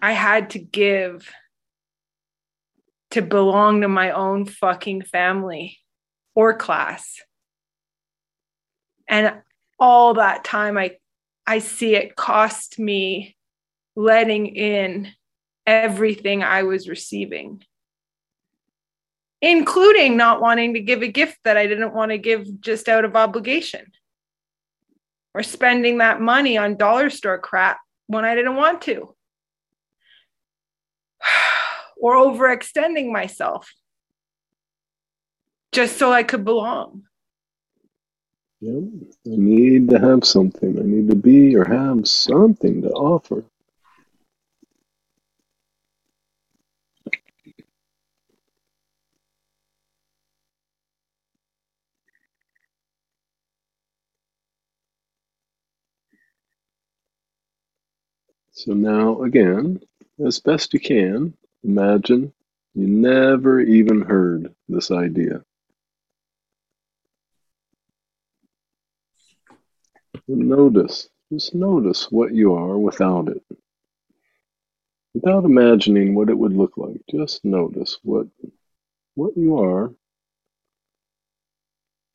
S11: I had to give to belong to my own fucking family or class. And all that time I I see it cost me letting in everything I was receiving, including not wanting to give a gift that I didn't want to give just out of obligation or spending that money on dollar store crap when I didn't want to, or overextending myself just so I could belong.
S2: Yep. I need to have something. I need to be or have something to offer. So now, again, as best you can, imagine you never even heard this idea. notice, just notice what you are without it. Without imagining what it would look like, just notice what what you are,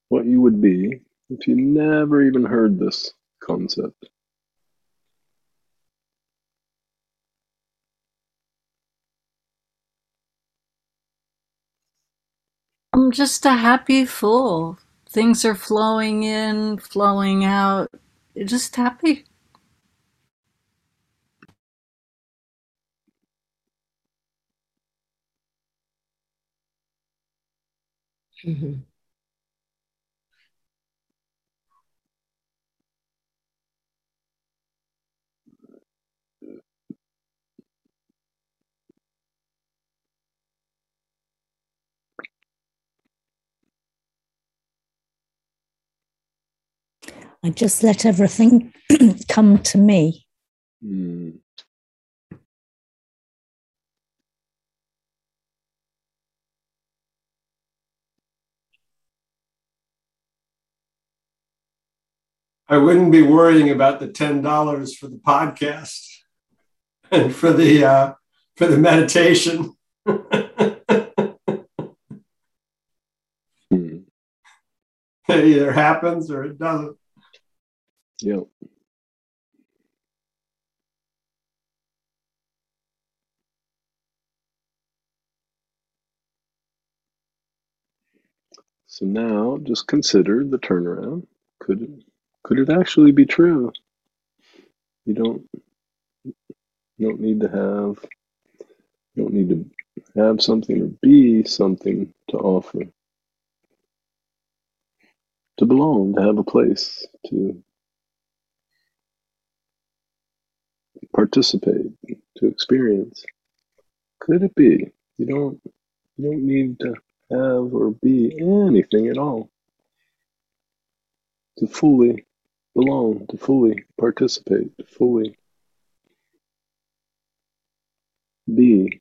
S2: what you would be if you never even heard this concept.
S10: just a happy fool. Things are flowing in, flowing out. You're just happy.
S16: Mm-hmm.
S4: I just let everything come to me.
S2: Mm.
S12: I wouldn't be worrying about the ten dollars for the podcast and for the uh, for the meditation. It either happens or it doesn't.
S2: Yep. So now just consider the turnaround. Could it, could it actually be true? You don't you don't need to have you don't need to have something or be something to offer. To belong, to have a place, to participate, to experience. Could it be? You don't you don't need to have or be anything at all to fully belong, to fully participate, to fully be.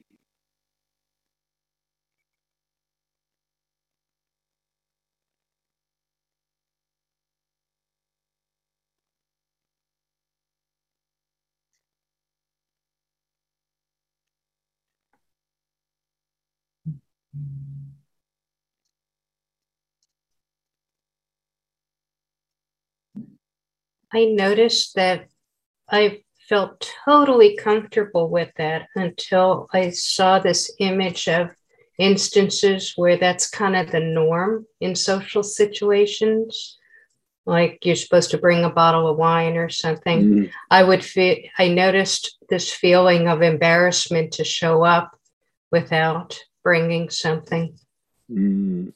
S16: I noticed that I felt totally comfortable with that until I saw this image of instances where that's kind of the norm in social situations. Like you're supposed to bring a bottle of wine or something.
S2: Mm.
S16: I would feel, I noticed this feeling of embarrassment to show up without bringing something.
S2: Mm.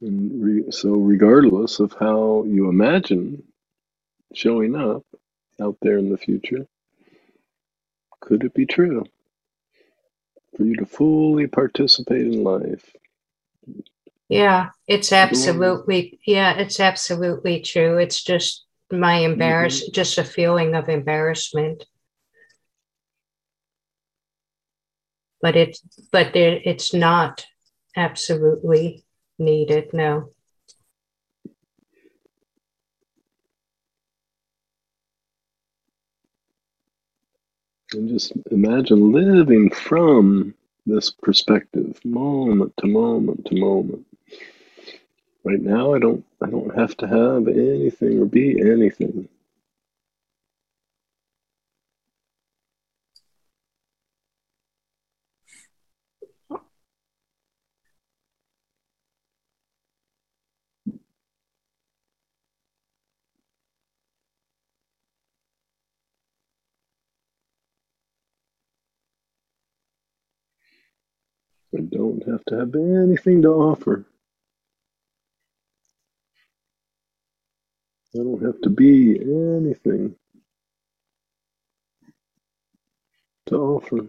S2: Re- so, regardless of how you imagine showing up out there in the future, could it be true for you to fully participate in life?
S16: Yeah, it's absolutely, yeah, it's absolutely true. It's just my mm-hmm. embarrass, just a feeling of embarrassment. But it, but there, it's not absolutely needed. No.
S2: And just imagine living from this perspective, moment to moment to moment. Right now, I don't, I don't have to have anything or be anything. Don't have to have anything to offer. I don't have to be anything to offer.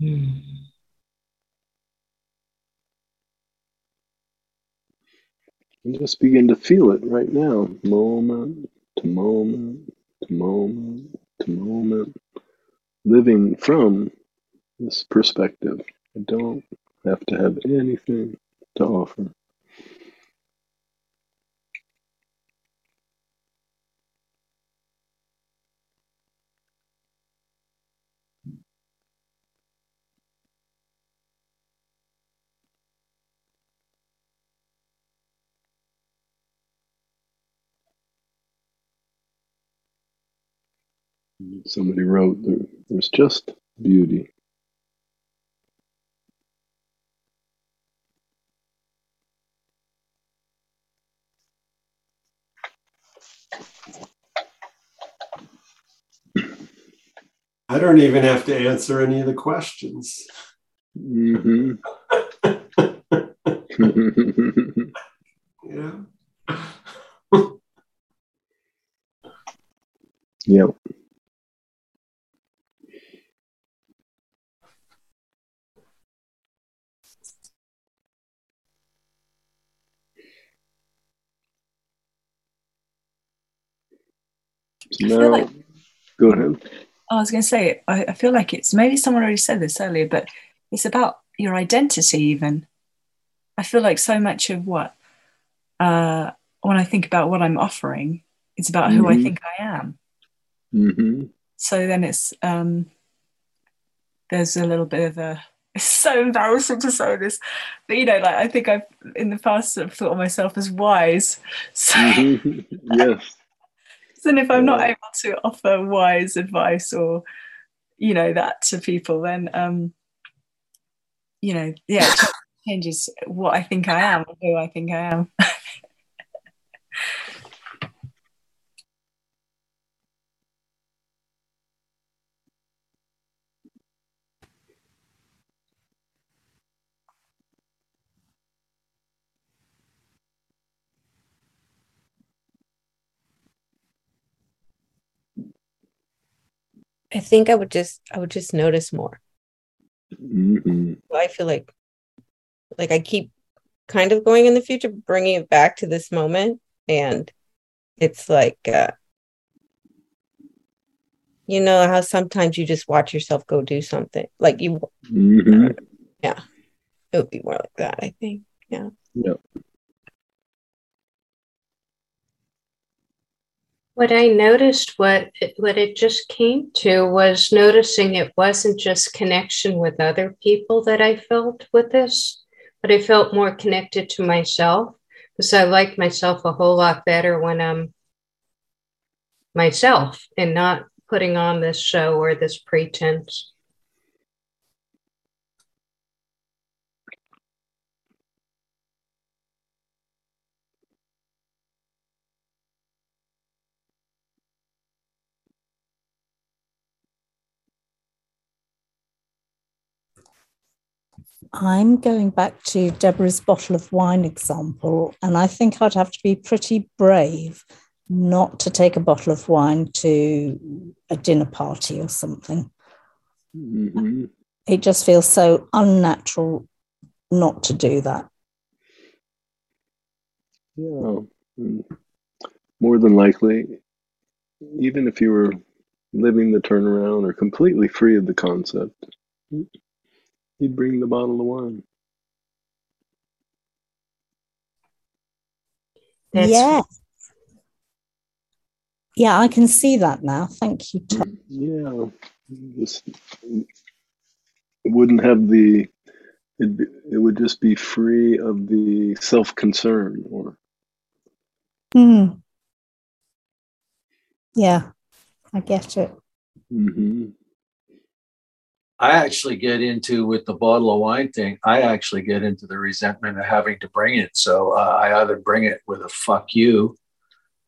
S2: Hmm. And just begin to feel it right now, moment to moment to moment to moment, living from this perspective. I don't have to have anything to offer. Somebody wrote, there, there's just beauty.
S12: I don't even have to answer any of the questions.
S2: Mm-hmm.
S12: yeah.
S2: yep. No,
S13: like-
S2: go ahead.
S13: I was going to say, I, I feel like it's maybe someone already said this earlier, but it's about your identity, even. I feel like so much of what, uh, when I think about what I'm offering, it's about who I
S2: Mhm.
S13: think I am.
S2: Mm-hmm.
S13: So then it's, um, there's a little bit of a, it's so embarrassing to say this, but you know, like I think I've in the past sort of thought of myself as wise. So,
S2: Mhm. yes.
S13: Then if I'm not able to offer wise advice or, you know, that to people, then, um, you know, yeah, changes what I think I am, or who I think I am.
S9: I think I would just I would just notice more.
S2: Mm-hmm.
S9: I feel like like I keep kind of going in the future, bringing it back to this moment, and it's like uh, you know how sometimes you just watch yourself go do something, like you,
S2: Mm-hmm.
S9: yeah, it would be more like that. I think, yeah.
S2: Yep.
S16: What I noticed, what it, what it just came to was noticing it wasn't just connection with other people that I felt with this, but I felt more connected to myself because I like myself a whole lot better when I'm myself and not putting on this show or this pretense.
S4: I'm going back to Deborah's bottle of wine example, and I think I'd have to be pretty brave not to take a bottle of wine to a dinner party or something.
S2: Mm-hmm.
S4: It just feels so unnatural not to do that.
S2: Yeah. Mm. More than likely, even if you were living the turnaround or completely free of the concept, you'd bring the bottle of wine.
S16: That's-
S4: yeah. Yeah, I can see that now. Thank you, Tom.
S2: Yeah. Just, it wouldn't have the, it'd be, it would just be free of the self concern or,
S4: Hmm. Yeah, I get it.
S2: mm-hmm.
S3: I actually get into with the bottle of wine thing. I actually get into the resentment of having to bring it. So uh, I either bring it with a fuck you,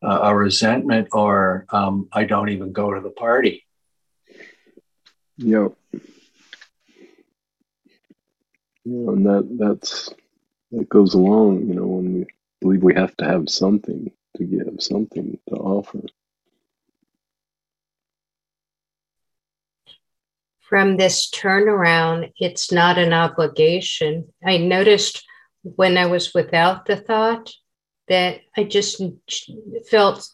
S3: uh, a resentment, or um, I don't even go to the party.
S2: Yeah. Yeah, and that that's that goes along, you know, when we believe we have to have something to give, something to offer.
S16: From this turnaround, it's not an obligation. I noticed when I was without the thought that I just felt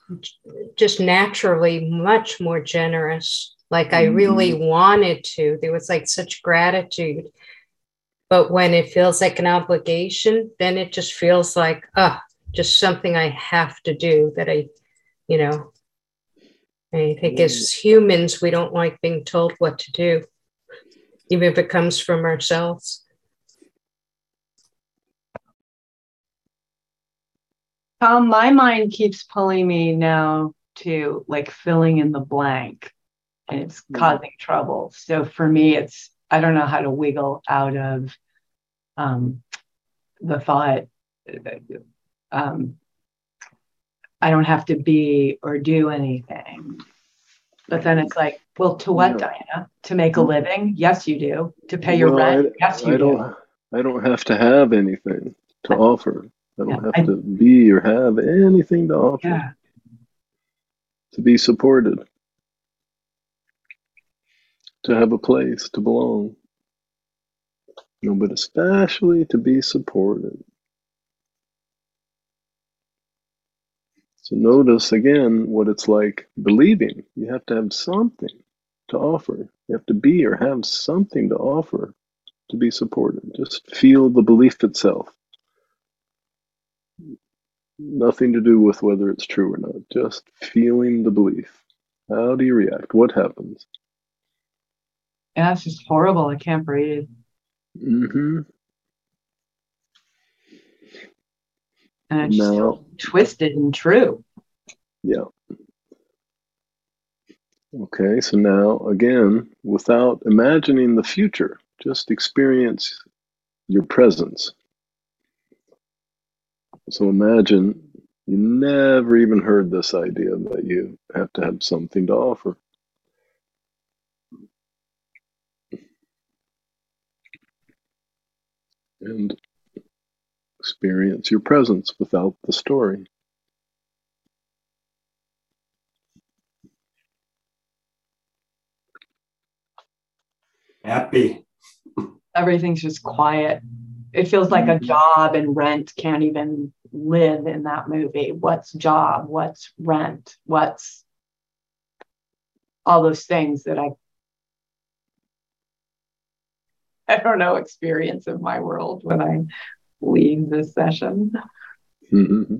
S16: just naturally much more generous, like I really wanted to. There was like such gratitude. But when it feels like an obligation, then it just feels like, ah, just something I have to do that I, you know, I think as humans, we don't like being told what to do, even if it comes from ourselves.
S7: Tom, my mind keeps pulling me now to like filling in the blank. and it's causing trouble. So for me, it's I don't know how to wiggle out of um, the thought. Um, I don't have to be or do anything. But then it's like, well, to what, yeah. Diana? To make a living? Yes, you do. To pay your well, rent? I, yes, you
S2: I
S7: do.
S2: Don't, I don't have to have anything to I, offer. I don't yeah, have I, to be or have anything to offer. Yeah. To be supported. To have a place to belong. No, but especially to be supported. So notice again what it's like believing. You have to have something to offer. You have to be or have something to offer to be supported. Just feel the belief itself. Nothing to do with whether it's true or not. Just feeling the belief. How do you react? What happens?
S7: Yeah, it's just horrible. I can't breathe.
S2: Mm-hmm.
S7: And it's no. so twisted and true.
S2: Yeah. Okay, so now again, without imagining the future, just experience your presence. So imagine you never even heard this idea that you have to have something to offer. And experience your presence without the story.
S12: Happy.
S7: Everything's just quiet. It feels like a job, and rent can't even live in that movie. What's job? What's rent? What's all those things that I I don't know experience in my world when I leave this session. Mm-hmm.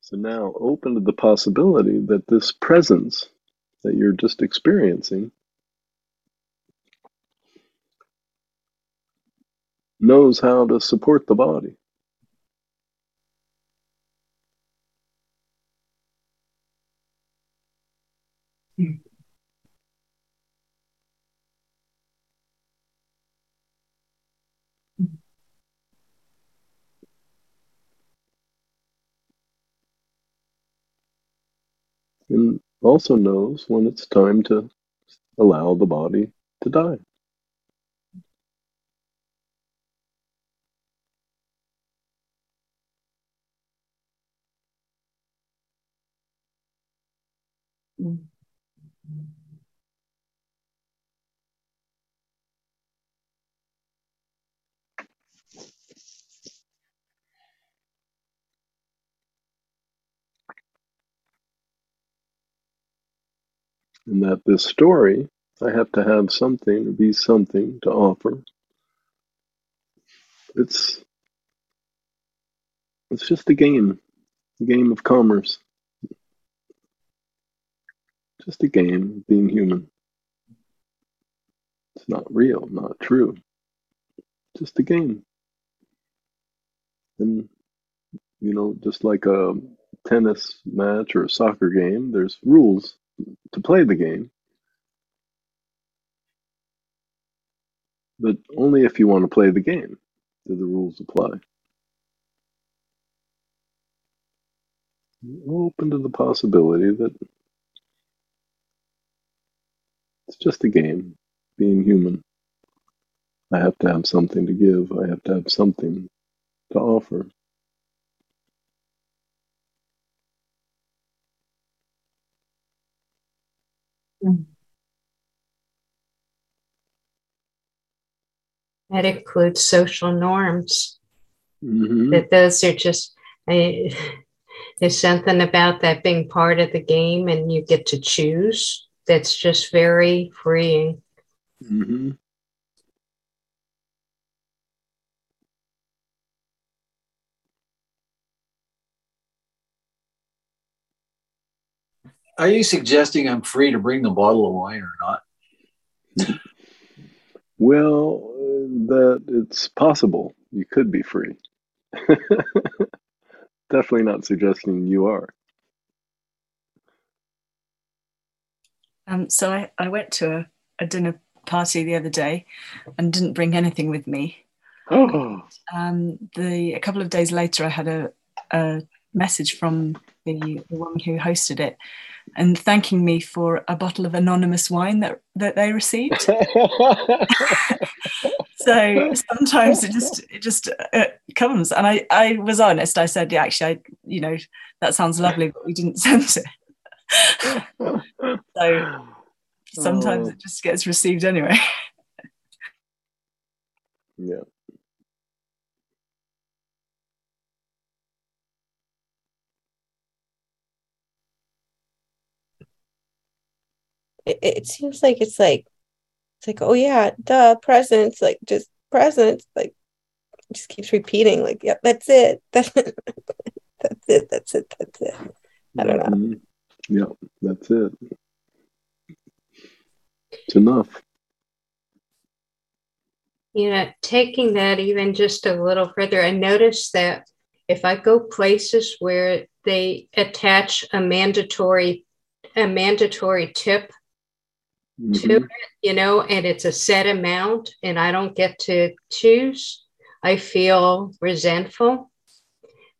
S2: So now open to the possibility that this presence that you're just experiencing knows how to support the body. And also knows when it's time to allow the body to die. And that this story, I have to have something or be something to offer. It's it's just a game, a game of commerce. Just a game being human. It's not real, not true. Just a game. And, you know, just like a tennis match or a soccer game, there's rules to play the game. But only if you want to play the game do the rules apply. Open to the possibility that it's just a game, being human. I have to have something to give. I have to have something to offer.
S16: That includes social norms.
S2: Mm-hmm.
S16: That those are just, I, there's something about that being part of the game and you get to choose that's just very freeing.
S2: Mm-hmm.
S3: Are you suggesting I'm free to bring the bottle of wine or not?
S2: Well, that it's possible you could be free. Definitely not suggesting you are.
S13: Um, so I, I went to a, a dinner party the other day and didn't bring anything with me.
S2: Oh.
S13: Um, the a couple of days later, I had a, a message from the, the woman who hosted it and thanking me for a bottle of anonymous wine that, that they received. so sometimes it just it just uh, comes and I, I was honest i said yeah actually i you know that sounds lovely but we didn't send it so sometimes
S2: Oh.
S13: it just gets received anyway
S2: Yeah.
S9: It, it seems like it's like it's like oh yeah, duh, presents like just presents like just keeps repeating like yep, that's it. That's it. That's it. That's it. That's it. I don't know.
S2: Mm-hmm. Yeah, that's it. It's enough.
S16: you know, taking that even just a little further, I noticed that if I go places where they attach a mandatory a mandatory tip to
S2: Mhm.
S16: it, you know, and it's a set amount and I don't get to choose, I feel resentful.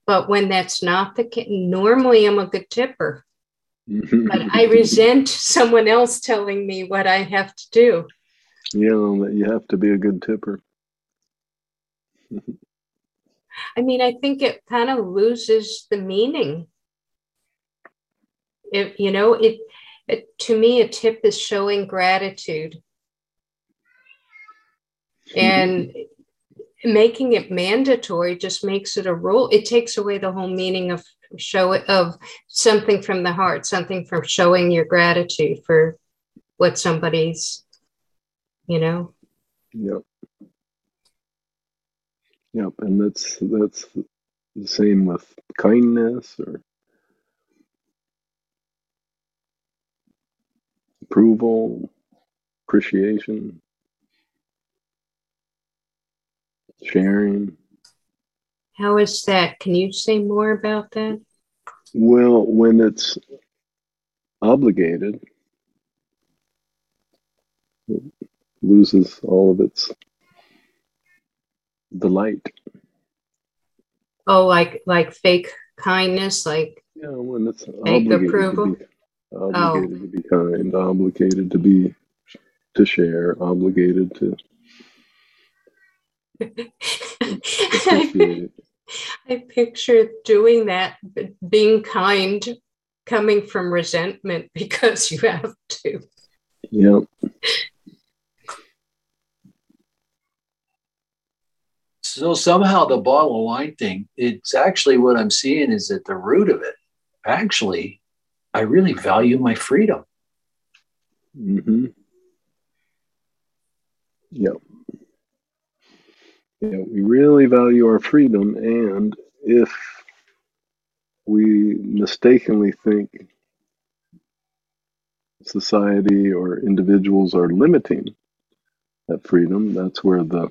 S16: But when that's not the case, normally I'm a good tipper, but I resent someone else telling me what I have to do.
S2: Yeah, you have to be a good tipper.
S16: I mean, I think it kind of loses the meaning. If you know, it, it to me, a tip is showing gratitude. And making it mandatory just makes it a rule. It takes away the whole meaning of show of something from the heart, something from showing your gratitude for what somebody's, you know.
S2: Yep. Yep, and that's that's the same with kindness or approval, appreciation, sharing.
S16: How is that? Can you say more about that?
S2: Well, when it's obligated, it loses all of its delight.
S16: Oh, like like fake kindness, like
S2: Yeah, when it's
S16: fake approval.
S2: be obligated oh. to be kind, obligated to be to share, obligated to.
S16: I picture doing that, but being kind coming from resentment because you have to.
S2: Yep.
S3: So somehow the bottle of wine thing, it's actually what I'm seeing is at the root of it. Actually, I really value my freedom.
S2: Mm-hmm. Yep. Yeah, we really value our freedom, and if we mistakenly think society or individuals are limiting that freedom, that's where the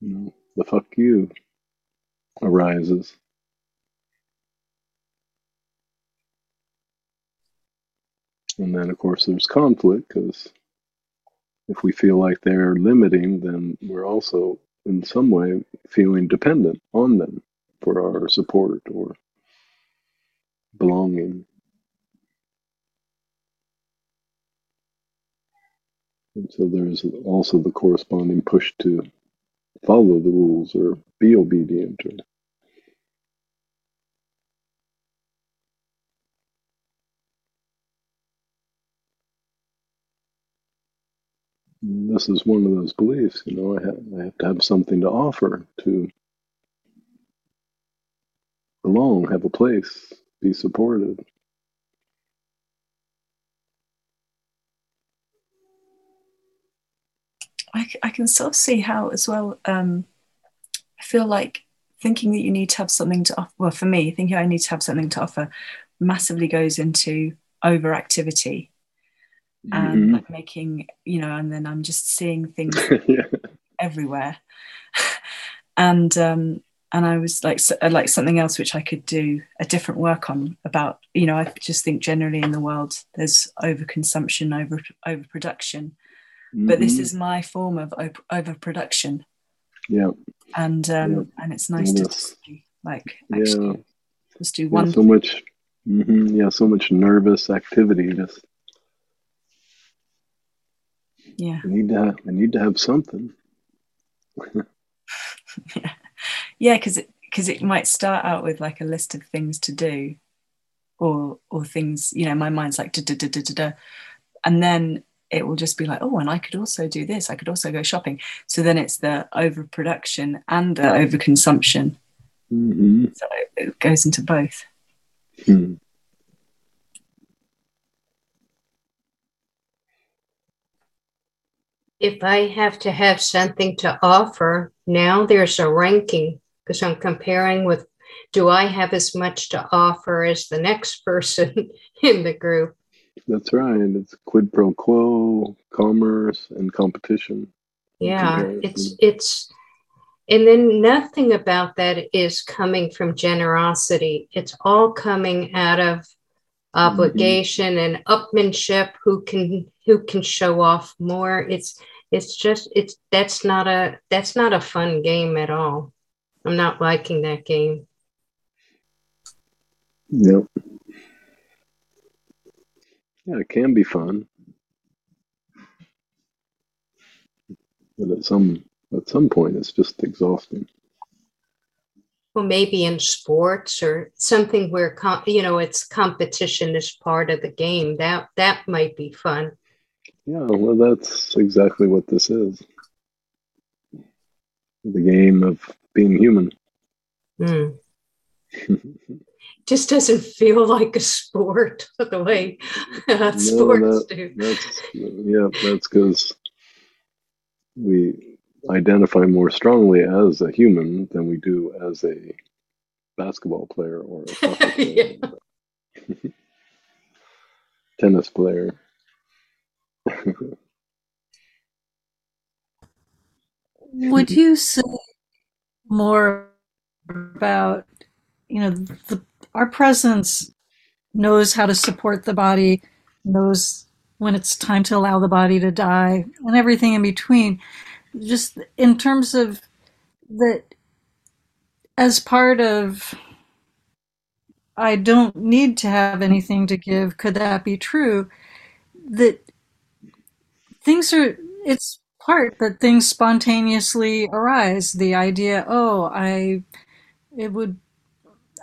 S2: you know, the fuck you arises. And then, of course, there's conflict because if we feel like they're limiting, then we're also in some way feeling dependent on them for our support or belonging. And so there's also the corresponding push to follow the rules or be obedient or this is one of those beliefs, you know, I have, I have to have something to offer to belong, have a place, be supported.
S13: I can sort of see how as well um, i feel like thinking that you need to have something to offer well for me thinking i need to have something to offer massively goes into overactivity and
S2: Mhm.
S13: like making you know and then i'm just seeing things
S2: yeah.
S13: everywhere and um and i was like so, like something else which i could do a different work on about you know i just think generally in the world there's overconsumption over overproduction but this
S2: Mhm.
S13: is my form of op- overproduction
S2: Yeah.
S13: and um
S2: Yeah.
S13: and it's nice to just like
S2: Yeah.
S13: actually just do
S2: Yeah,
S13: one
S2: so much. hmm yeah, so much nervous activity. Just
S13: yeah
S2: I need to. Have, I need to have something.
S13: yeah because it because it might start out with like a list of things to do or or things you know my mind's like da, da, da, da, da, da. and then it will just be like oh and i could also do this i could also go shopping so then it's the overproduction and the overconsumption
S2: hmm
S13: so it, goes into both
S2: Hmm.
S16: If I have to have something to offer, now there's a ranking because I'm comparing with do I have as much to offer as the next person in the group?
S2: That's right. And it's quid pro quo, commerce, and competition.
S16: Yeah,
S2: Comparison.
S16: it's it's and then nothing about that is coming from generosity. It's all coming out of mm-hmm. obligation and upmanship who can who can show off more. It's it's just it's that's not a that's not a fun game at all. I'm not liking that game.
S2: Yep. Yeah, it can be fun, but at some at some point, it's just exhausting.
S16: Well, maybe in sports or something where com- you know it's competition is part of the game. That that might be fun.
S2: Yeah, well, that's exactly what this is. The game of being human.
S16: Hmm. Just doesn't feel like a sport the way uh,
S2: No,
S16: sports
S2: that-
S16: do.
S2: That's yeah, that's because we identify more strongly as a human than we do as a basketball player or player, tennis player.
S10: Would you say more about, you know, the, our presence knows how to support the body, knows when it's time to allow the body to die, and everything in between. Just in terms of that, as part of, I don't need to have anything to give, could that be true? That things are it's part that things spontaneously arise. The idea oh i it would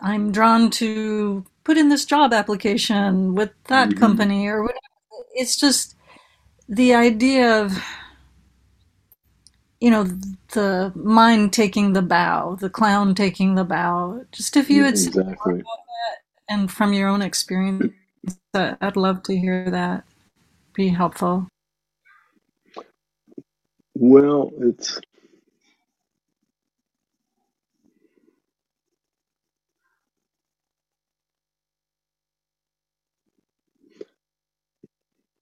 S10: i'm drawn to put in this job application with that
S2: Mhm.
S10: company or whatever. It's just the idea of you know the mind taking the bow the clown taking the bow. Just if you
S2: Yeah,
S10: had
S2: exactly.
S10: and from your own experience i'd love to hear that. Be helpful
S2: Well, it's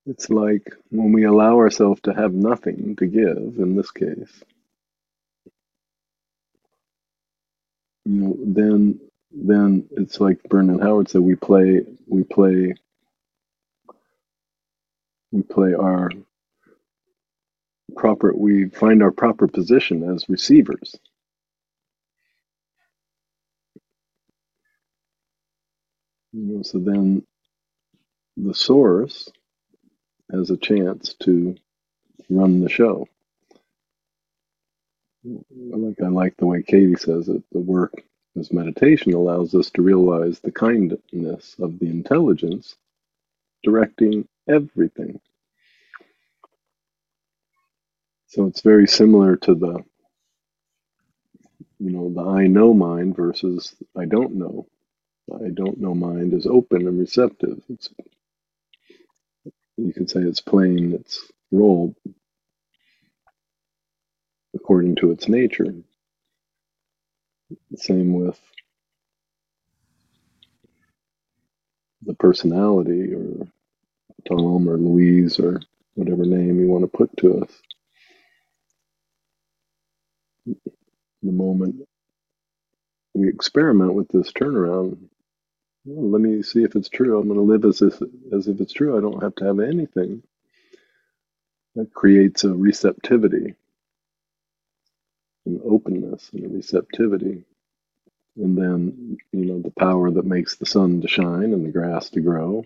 S2: it's like when we allow ourselves to have nothing to give, in this case, you know, then then it's like Bernard Howard said, we play we play we play our proper we find our proper position as receivers. You know, so then the source has a chance to run the show. Like I like the way Katie says it. The work as meditation allows us to realize the kindness of the intelligence directing everything. So it's very similar to the you know the I know mind versus I don't know. I don't know mind is open and receptive. It's you could say it's playing its role according to its nature. Same with the personality or Tom or Louise or whatever name you want to put to us. The moment we experiment with this turnaround, well, let me see if it's true. I'm going to live as if, as if it's true. I don't have to have anything. That creates a receptivity, an openness, and a receptivity. And then, you know, the power that makes the sun to shine and the grass to grow.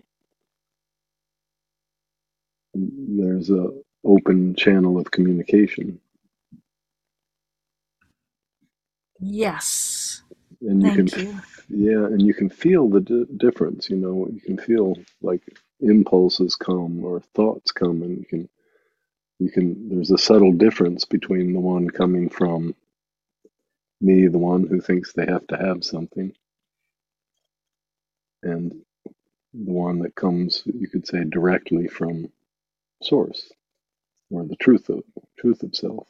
S2: There's a open channel of communication.
S10: Yes.
S2: And you
S10: Thank
S2: can,
S10: you.
S2: yeah, and you can feel the di difference. You know, you can feel like impulses come or thoughts come, and you can, you can. There's a subtle difference between the one coming from me, the one who thinks they have to have something, and the one that comes, you could say, directly from source or the truth of truth of self.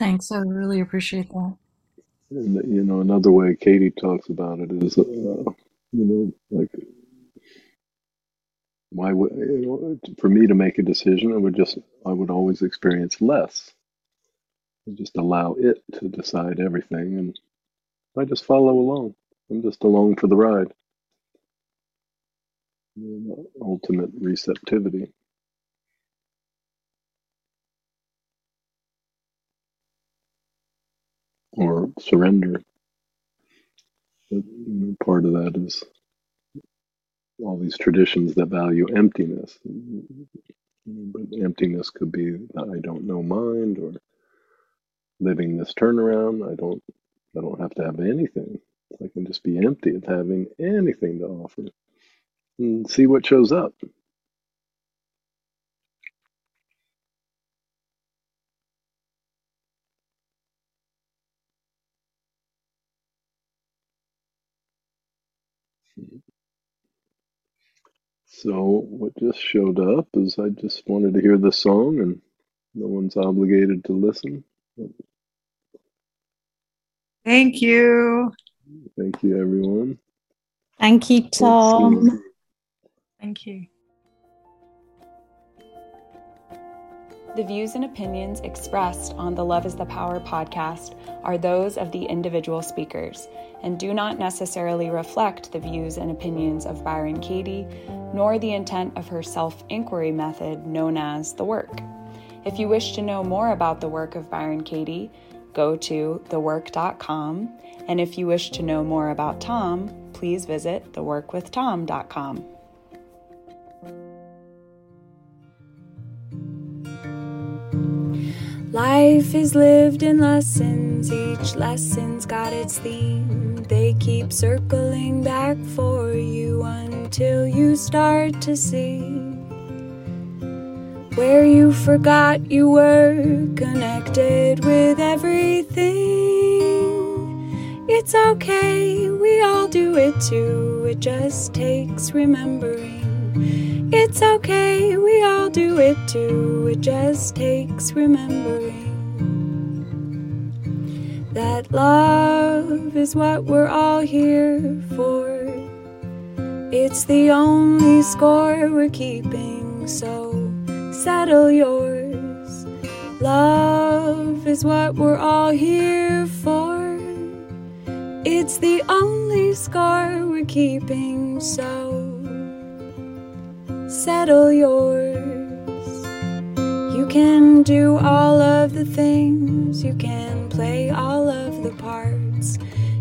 S10: Thanks. I really appreciate that.
S2: And you know, another way Katie talks about it is, uh, you know, like why would you know, for me to make a decision, I would just I would always experience less. I just allow it to decide everything, and I just follow along. I'm just along for the ride. You know, ultimate receptivity. or surrender. But, part of that is all these traditions that value emptiness. But emptiness could be I don't know mind or living this turnaround. I don't I don't have to have anything. I can just be empty of having anything to offer and see what shows up. So what just showed up is I just wanted to hear the song and no one's obligated to listen.
S13: Thank you.
S2: Thank you everyone.
S4: Thank you, Tom.
S13: Thank you.
S11: The views and opinions expressed on the Love is the Power podcast are those of the individual speakers and do not necessarily reflect the views and opinions of Byron Katie, nor the intent of her self inquiry method known as the work. If you wish to know more about the work of Byron Katie, go to thework.com. And if you wish to know more about Tom, please visit theworkwithtom.com. Life is lived in lessons, each lesson's got its theme. They keep circling back for you until you start to see where you forgot you were connected with everything. It's okay, we all do it too, it just takes remembering. It's okay, we all do it too, it just takes remembering that love is what we're all here for. It's the only score we're keeping, so settle yours. Love is what we're all here for. It's the only score we're keeping, so settle yours. You can do all of the things, you can play all of the parts.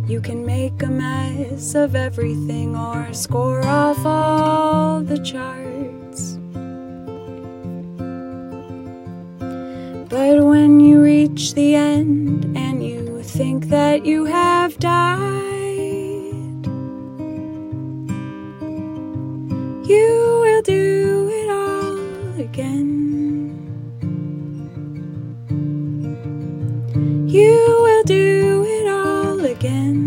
S11: You can make a mess of everything or score off all the charts. But when you reach the end and you think that you have died, you will do it all again. You will do it all again.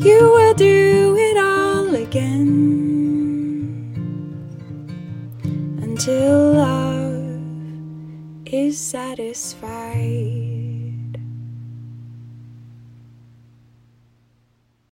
S11: You will do it all again until love is satisfied.